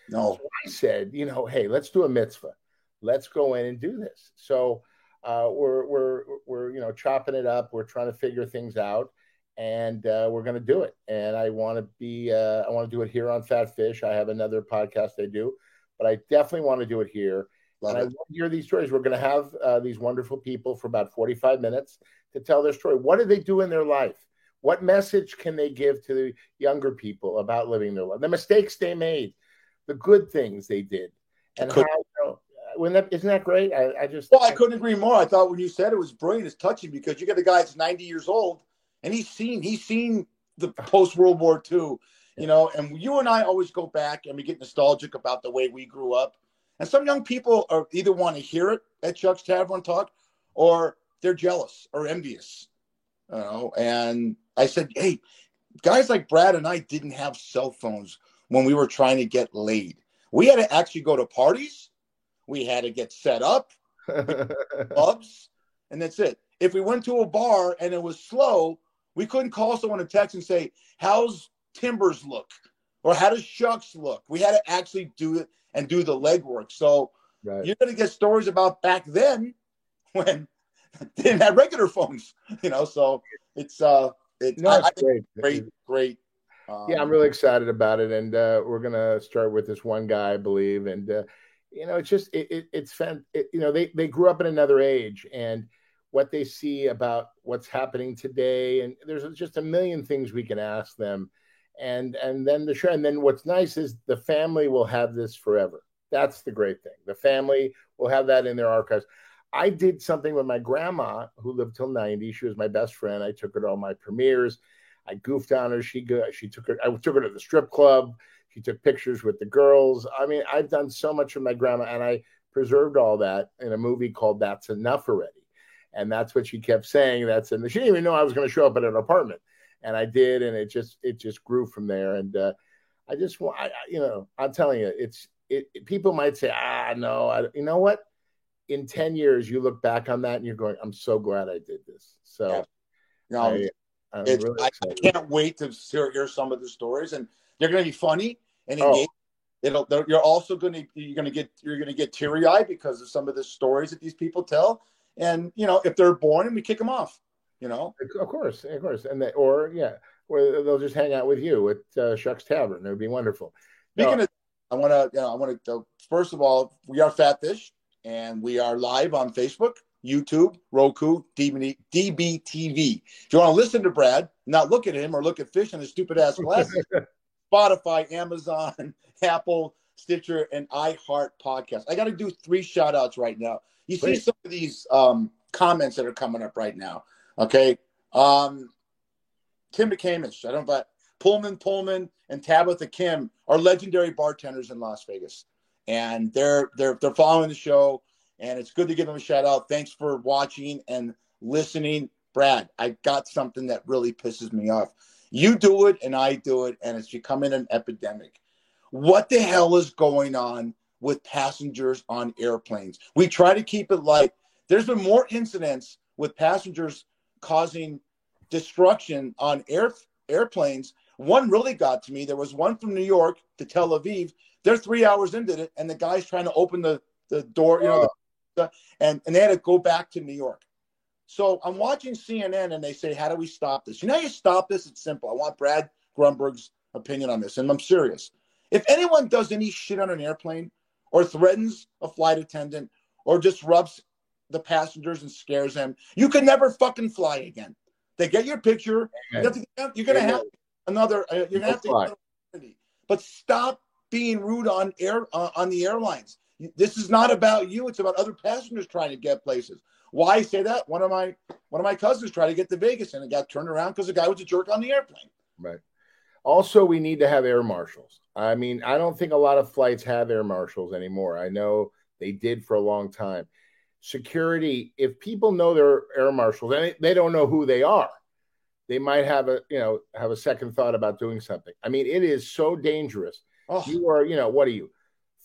No. So I said, you know, hey, let's do a mitzvah. Let's go in and do this. So uh, we're we're we're you know chopping it up. We're trying to figure things out, and uh, we're going to do it. And I want to be uh, I want to do it here on Fat Fish. I have another podcast I do, but I definitely want to do it here. Love and it. I want to hear these stories. We're going to have uh, these wonderful people for about forty five minutes to tell their story. What did they do in their life? What message can they give to the younger people about living their life? The mistakes they made, the good things they did, and how you know, when that isn't that great? I, I just well, I couldn't agree more. I thought when you said it was brilliant, it's touching because you got a guy that's 90 years old and he's seen he's seen the post World War II, you know, and you and I always go back and we get nostalgic about the way we grew up. And some young people are either want to hear it at Chuck's Tavern talk or they're jealous or envious. You know, and I said, Hey, guys like Brad and I didn't have cell phones when we were trying to get laid. We had to actually go to parties we had to get set up, clubs, and that's it. If we went to a bar and it was slow, we couldn't call someone a text and say, "How's Timbers look?" Or "How does Shucks look?" We had to actually do it and do the legwork. So right. you're going to get stories about back then when they didn't have regular phones, you know. So it's uh, it's no, I, great, great, great. Um, yeah, I'm really excited about it, and uh, we're gonna start with this one guy, I believe, and uh, you know, it's just it, it it's fan, it, you know they they grew up in another age and what they see about what's happening today and there's just a million things we can ask them and and then the show and then what's nice is the family will have this forever. That's the great thing. The family will have that in their archives. I did something with my grandma who lived till 90 she was my best friend. I took her to all my premieres. I goofed on her. She go, she took her i took her to the strip club. She took pictures with the girls. I mean, I've done so much with my grandma, and I preserved all that in a movie called That's Enough Already. And that's what she kept saying. That's and she didn't even know I was going to show up at an apartment, and I did, and it just it just grew from there. And uh, I just want, I, you know, I'm telling you, it's it, it, People might say, ah, no, I, you know what? In ten years, you look back on that and you're going, I'm so glad I did this. So, yeah. no, I, really I, can't wait to hear, hear some of the stories, and they're going to be funny and engage. Oh. It'll. You're also going to you're going to get you're going to get teary eyed because of some of the stories that these people tell. And you know, if they're born, and we kick them off. You know, of course, of course, and they, or yeah, or they'll just hang out with you at uh, Shucks Tavern. It would be wonderful. Speaking of, I want to, you know, I want to. First of all, we are Fatfish, and we are live on Facebook, YouTube, Roku, DB, DBTV. If you want to listen to Brad, not look at him or look at fish and his stupid ass glasses, Spotify, Amazon, Apple, Stitcher, and iHeart podcast. I got to do three shout outs right now. You see some of these um, comments that are coming up right now. Okay. Um, Tim McCamish, I don't but Pullman Pullman and Tabitha Kim are legendary bartenders in Las Vegas. And they're they're they're following the show. And it's good to give them a shout out. Thanks for watching and listening. Brad, I got something that really pisses me off. You do it and I do it, and it's becoming an epidemic. What the hell is going on with passengers on airplanes? We try to keep it light. There's been more incidents with passengers causing destruction on air airplanes. One really got to me. There was one from New York to Tel Aviv. They're three hours into it, and the guy's trying to open the, the door, you know, the, and, and they had to go back to New York. So I'm watching CNN and they say, How do we stop this? You know how you stop this? It's simple. I want Brad Grunberg's opinion on this, and I'm serious. If anyone does any shit on an airplane or threatens a flight attendant or disrupts the passengers and scares them, you can never fucking fly again. They get your picture. You you're going to have another. Uh, you're going to have to. But stop being rude on air uh, on the airlines. This is not about you. It's about other passengers trying to get places. Why say that? One of my one of my cousins tried to get to Vegas and it got turned around because the guy was a jerk on the airplane. Right. Also, we need to have air marshals. I mean, I don't think a lot of flights have air marshals anymore. I know they did for a long time. Security, if people know they're air marshals and they don't know who they are, they might have a you know have a second thought about doing something. I mean, it is so dangerous. Oh, You are, you know, what are you,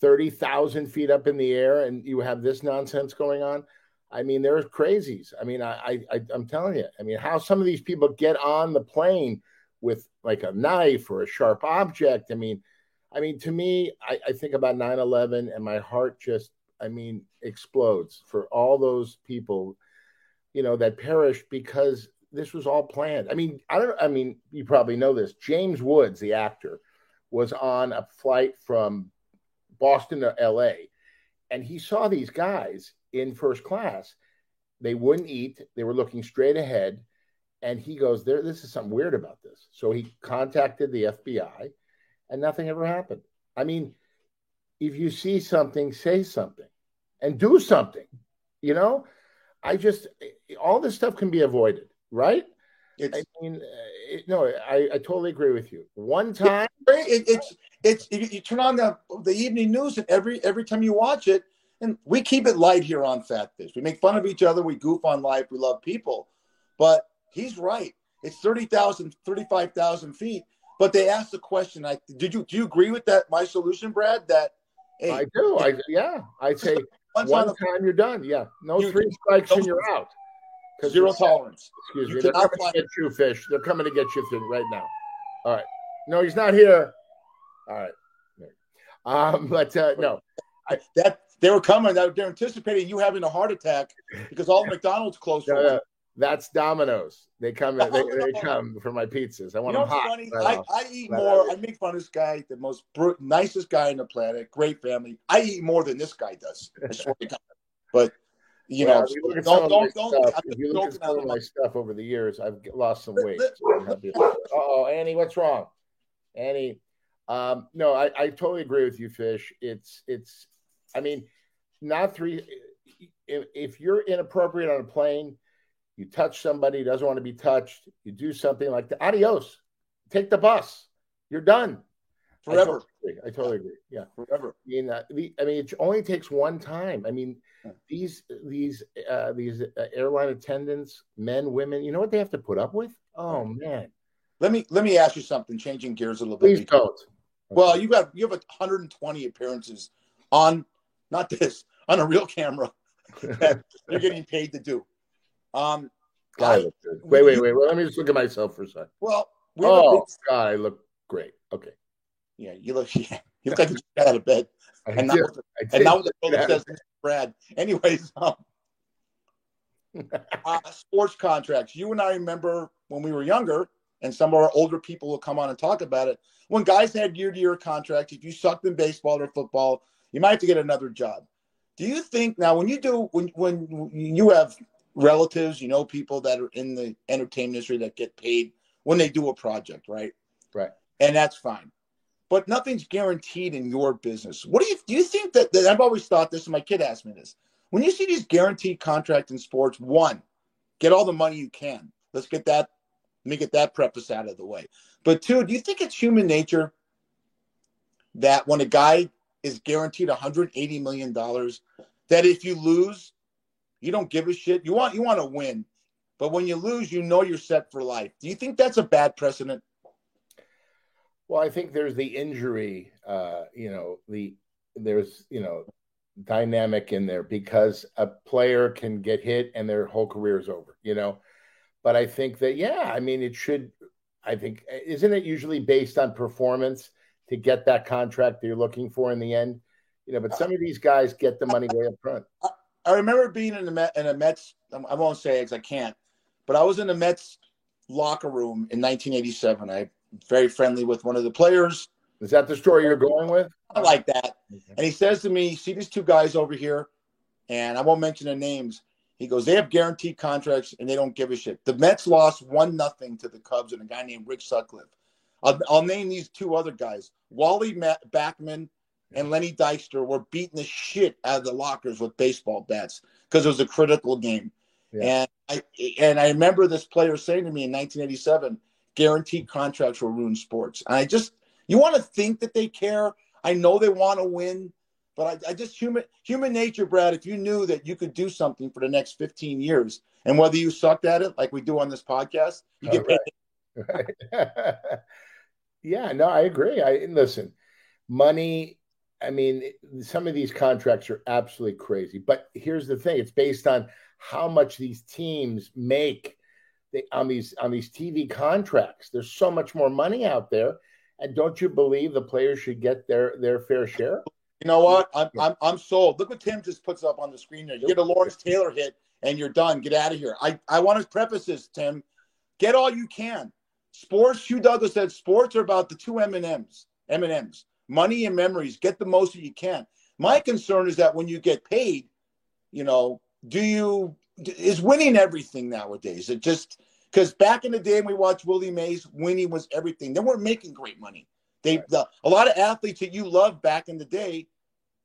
thirty thousand feet up in the air, and you have this nonsense going on? I mean, there's crazies. I mean, I, I, I I'm telling you. I mean, how some of these people get on the plane with like a knife or a sharp object. I mean, I mean, to me, I, I think about 9-11 and my heart just, I mean, explodes for all those people, you know, that perished because this was all planned. I mean, I don't, I mean, you probably know this. James Woods, the actor, was on a flight from Boston to LA and he saw these guys in first class. They wouldn't eat, they were looking straight ahead and he goes there this is something weird about this so he contacted the fbi and nothing ever happened i mean if you see something say something and do something you know i just all this stuff can be avoided right it's i mean uh, it, no I, I totally agree with you one time it, it's it's you, you turn on the the evening news and every every time you watch it, and we keep it light here on Fat Fish. We make fun of each other. We goof on life. We love people, but he's right. It's 30,000, 35,000 feet. But they asked the question. I did you do you agree with that? My solution, Brad. That i do i yeah i'd say one on time you're done yeah no You- three strikes and you're out zero tolerance. Excuse You me. They're cannot coming to get you, fish. They're coming to get you through right now. All right. No, he's not here. All right. Um, but uh, no, That they were coming. They're, anticipating you having a heart attack because all McDonald's closed uh. That's Domino's. They come. They, they come for my pizzas. I You want know them hot. funny? right I. I eat Right more. I make fun of this guy, the most br- nicest guy on the planet, great family. I eat more than this guy does. I swear to God. But you Well, know, you look at some don't don't don't. stuff, I'm if you look at some of my stuff over the years, I've lost some weight. oh, Annie, what's wrong? Annie, um, no, I, I totally agree with you, Fish. It's it's, I mean, not three. If, if you're inappropriate on a plane, you touch somebody who doesn't want to be touched, you do something like the adios, take the bus, you're done. I forever, totally agree. I totally agree. Yeah. forever. I mean, uh, the, I mean, it only takes one time. I mean, these these uh, these uh, airline attendants, men, women, you know what they have to put up with? Oh man, Let me let me ask you something. Changing gears a little bit. please don't. Well, you got you have 120 appearances on not this on a real camera that you're getting paid to do. Um, God, I I, look good. Wait, wait, wait. Well, let me just look at myself for a second. well, we Oh big- God, I look great. Okay, yeah, you look yeah, you look like you just got out of bed, I and did. now I did. and now the says Brad. Anyways, um, uh, sports contracts. You and I remember when we were younger, and some of our older people will come on and talk about it. When guys had year-to-year contracts, if you sucked in baseball or football, you might have to get another job. Do you think now when you do when when you have relatives, you know people that are in the entertainment industry that get paid when they do a project, right? Right. And that's fine. but nothing's guaranteed in your business. What do you do? You think that, that I've always thought this, and my kid asked me this. When you see these guaranteed contracts in sports, one, get all the money you can. Let's get that. Let me get that preface out of the way. But two, do you think it's human nature that when a guy is guaranteed 180 million dollars, that if you lose, you don't give a shit. You want you want to win, but when you lose, you know you're set for life. Do you think that's a bad precedent? Well, I think there's the injury. Uh, you know, the there's you know dynamic in there because a player can get hit and their whole career is over. You know, but I think that yeah, I mean, it should. I think isn't it usually based on performance to get that contract that you're looking for in the end? You know, but some of these guys get the money way up front. I remember being in the Met, in a Mets. I won't say because I can't, but I was in the Mets locker room in 1987. I very friendly with one of the players. Is that the story you're going with? I like that. And he says to me, "See these two guys over here, and I won't mention their names." He goes, "They have guaranteed contracts and they don't give a shit." The Mets lost one nothing to the Cubs and a guy named Rick Sutcliffe. I'll, I'll name these two other guys: Wally Backman and Lenny Dykstra were beating the shit out of the lockers with baseball bats because it was a critical game. Yeah. And I and I remember this player saying to me in 1987, guaranteed contracts will ruin sports. And I just you want to think that they care. I know they want to win, but I, I just human human nature, Brad. If you knew that you could do something for the next 15 years, and whether you sucked at it like we do on this podcast, you get oh, paid. Right. right. yeah, no, I agree. I listen, money I mean, some of these contracts are absolutely crazy. But here's the thing: it's based on how much these teams make on these on these TV contracts. There's so much more money out there, and don't you believe the players should get their their fair share? You know what? I'm I'm, I'm sold. Look what Tim just puts up on the screen there. You get a Lawrence Taylor hit, and you're done. Get out of here. I I want to preface this, Tim. Get all you can. Sports. Hugh Douglas said sports are about the two M and M's. M and M's money and memories. Get the most that you can. My concern is that when you get paid, you know, do you is winning everything nowadays? It just because back in the day when we watched Willie Mays, winning was everything. They weren't making great money. They the, a lot of athletes that you loved back in the day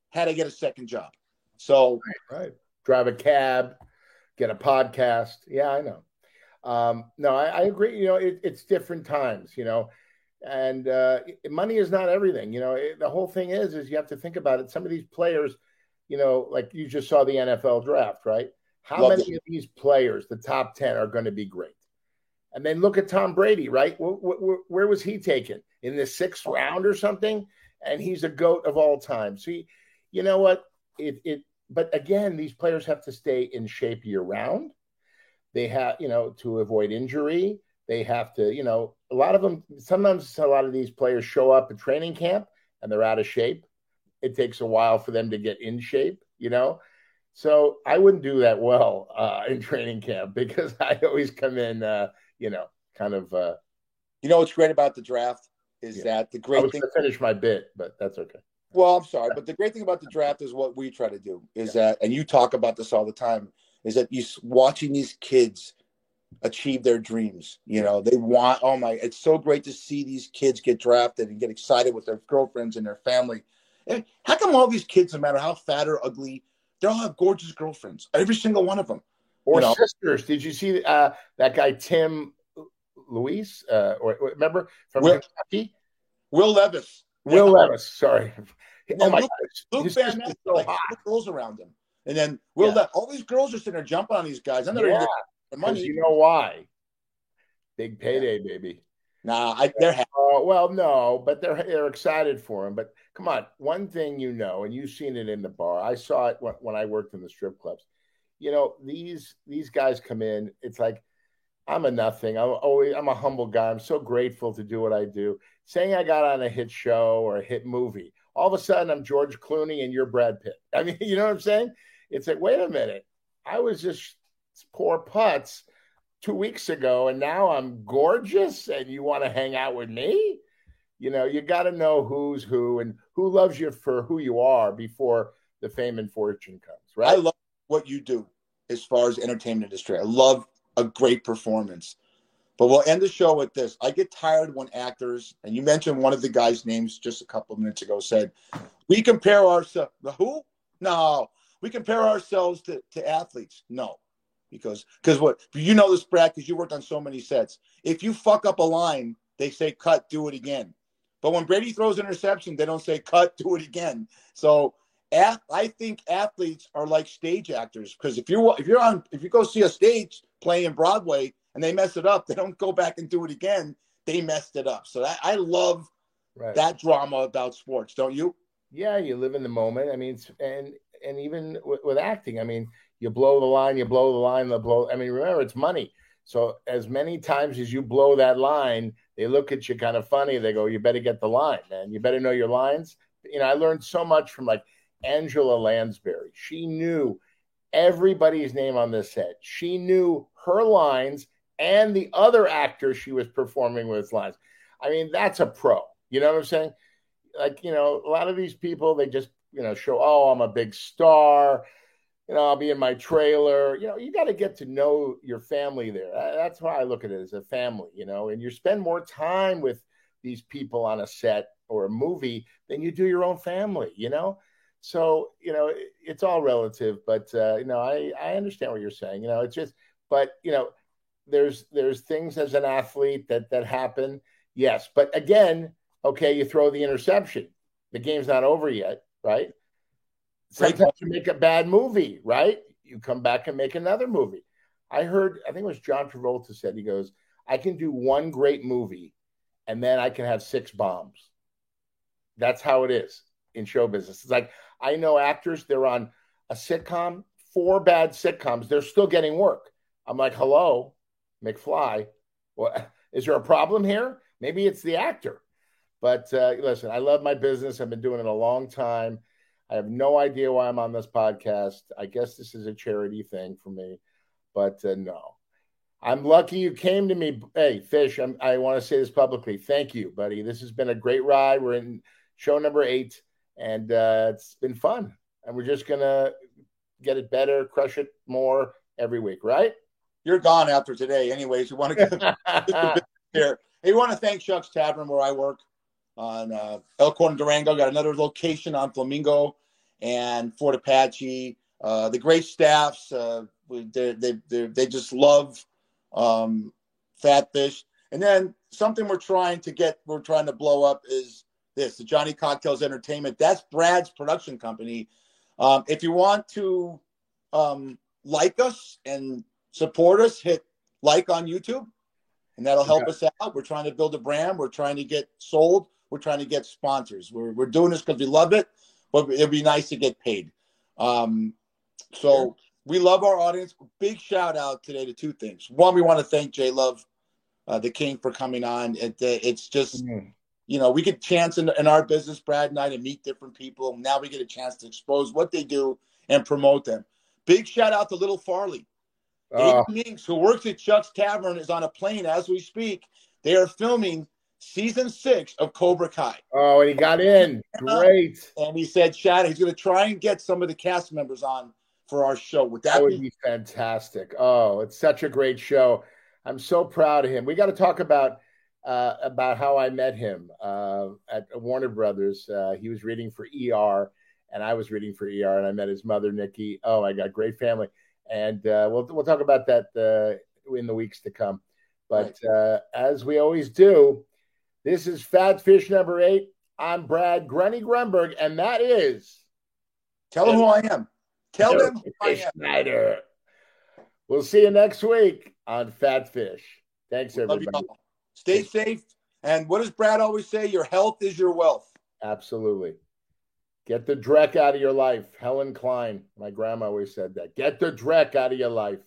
had to get a second job. So right, right. drive a cab, get a podcast. Yeah, I know. Um, no, I, I, agree. You know, it, it's different times. You know, and uh, money is not everything. You know, it, the whole thing is is you have to think about it. Some of these players, you know, like you just saw the NFL draft, right? How Love many it. of these players, the top ten, are going to be great? And then look at Tom Brady, right? Where, where, where, was he taken in the sixth round or something? And he's a goat of all time. see you know what? It it. But again, these players have to stay in shape year round. They have, you know, to avoid injury. They have to, you know, a lot of them, sometimes a lot of these players show up at training camp and they're out of shape. It takes a while for them to get in shape, you know? So I wouldn't do that well uh, in training camp because I always come in, uh, you know, kind of. Uh, you know what's great about the draft is yeah. that the great thing. to finish my bit, but that's okay. Well, I'm sorry, but the great thing about the draft is what we try to do is yeah. that, and you talk about this all the time, is that you watching these kids achieve their dreams. You know, they want, oh my, it's so great to see these kids get drafted and get excited with their girlfriends and their family. And how come all these kids, no matter how fat or ugly, they all have gorgeous girlfriends? Every single one of them. Or you know? sisters. Did you see uh, that guy, Tim Luis? Uh, or remember from Will, Kentucky? Will Levis. Will yeah. Levis. Sorry. oh my Luke, God. Luke Van Ness, so like girls around him. And then Will yeah. all these girls are sitting there jumping on these guys. I'm yeah the money. You know why? Big payday, yeah. baby. Nah, I, they're happy. Uh, well, no, but they're they're excited for him. But come on, one thing you know, and you've seen it in the bar. I saw it when, when I worked in the strip clubs. You know, these these guys come in. It's like I'm a nothing. I'm always I'm a humble guy. I'm so grateful to do what I do. Saying I got on a hit show or a hit movie, all of a sudden I'm George Clooney and you're Brad Pitt. I mean, you know what I'm saying? It's like, wait a minute. I was just poor putts two weeks ago, and now I'm gorgeous, and you want to hang out with me? You know, you got to know who's who and who loves you for who you are before the fame and fortune comes, right? I love what you do as far as entertainment industry. I love a great performance. But we'll end the show with this. I get tired when actors, and you mentioned one of the guys' names just a couple of minutes ago, said, We compare ourselves. Who? No. We compare ourselves to, to athletes. No. Because because what you know this, Brad, because you worked on so many sets. If you fuck up a line, they say cut, do it again. But when Brady throws an interception, they don't say cut, do it again. So I think athletes are like stage actors because if you if you're on if you go see a stage play in Broadway and they mess it up, they don't go back and do it again. They messed it up. So that, I love right. that drama about sports, don't you? Yeah, you live in the moment. I mean, and and even with, with acting, I mean, you blow the line, you blow the line, the blow. I mean, remember, it's money. So as many times as you blow that line, they look at you kind of funny. They go, "You better get the line, man. You better know your lines." You know, I learned so much from like Angela Lansbury. She knew everybody's name on the set. She knew her lines and the other actor she was performing with lines. I mean, that's a pro. You know what I'm saying? Like, you know, a lot of these people, they just, you know, show, oh, I'm a big star. You know, I'll be in my trailer. You know, you got to get to know your family there. That's why I look at it as a family, you know, and you spend more time with these people on a set or a movie than you do your own family, you know? So, you know, it's all relative, but, uh, you know, I, I understand what you're saying. You know, it's just, but, you know, there's there's things as an athlete that that happen. Yes, but again, okay, you throw the interception. The game's not over yet, right? Sometimes you make a bad movie, right? You come back and make another movie. I heard, I think it was John Travolta said, he goes, I can do one great movie and then I can have six bombs. That's how it is in show business. It's like I know actors, they're on a sitcom, four bad sitcoms, they're still getting work. I'm like, hello, McFly. Well, is there a problem here? Maybe it's the actor. But uh, listen, I love my business. I've been doing it a long time. I have no idea why I'm on this podcast. I guess this is a charity thing for me, but uh, no. I'm lucky you came to me. Hey, Fish, I'm, i want to say this publicly. Thank you, buddy. This has been a great ride. We're in show number eight, and uh, it's been fun. And we're just going to get it better, crush it more every week, right? you're gone after today. Anyways, we want to get here. Hey, we want to thank Chuck's Tavern where I work on uh, Elkhorn, Durango. Got another location on Flamingo and Fort Apache. Uh, the great staffs, uh, they, they, they, they just love um, Fat Fish. And then something we're trying to get, we're trying to blow up is this the Johnny Cocktails Entertainment. That's Brad's production company. Um, if you want to um, like us and support us, hit like on YouTube, and that'll help us out. We're trying to build a brand. We're trying to get sold. We're trying to get sponsors. We're, we're doing this because we love it, but it'd be nice to get paid. Um, so we love our audience. Big shout out today to two things. One, we want to thank JLuv, uh, the King, for coming on. It, uh, it's just, mm-hmm. you know, we get a chance in, in our business, Brad and I, to meet different people. Now we get a chance to expose what they do and promote them. Big shout out to Little Farley. Uh, Minks, who works at Chuck's Tavern, is on a plane as we speak. They are filming season six of Cobra Kai. Oh, and he got in. Great. And he said, Chad, he's going to try and get some of the cast members on for our show. Would that, that would be-, be fantastic? Oh, it's such a great show. I'm so proud of him. We got to talk about uh, about how I met him uh, at Warner Brothers. Uh, he was reading for ER, and I was reading for ER, and I met his mother, Nikki. Oh my God, great family and uh, we'll we'll talk about that uh, in the weeks to come. But uh, as we always do, this is Fat Fish number eight. I'm Brad Grunny Grunberg, and that is. Tell them who I am. Tell them who I am. Schneider. We'll see you next week on Fat Fish. Thanks, everybody. Stay safe. And what does Brad always say? Your health is your wealth. Absolutely. Get the dreck out of your life. Helen Klein, my grandma always said that. Get the dreck out of your life.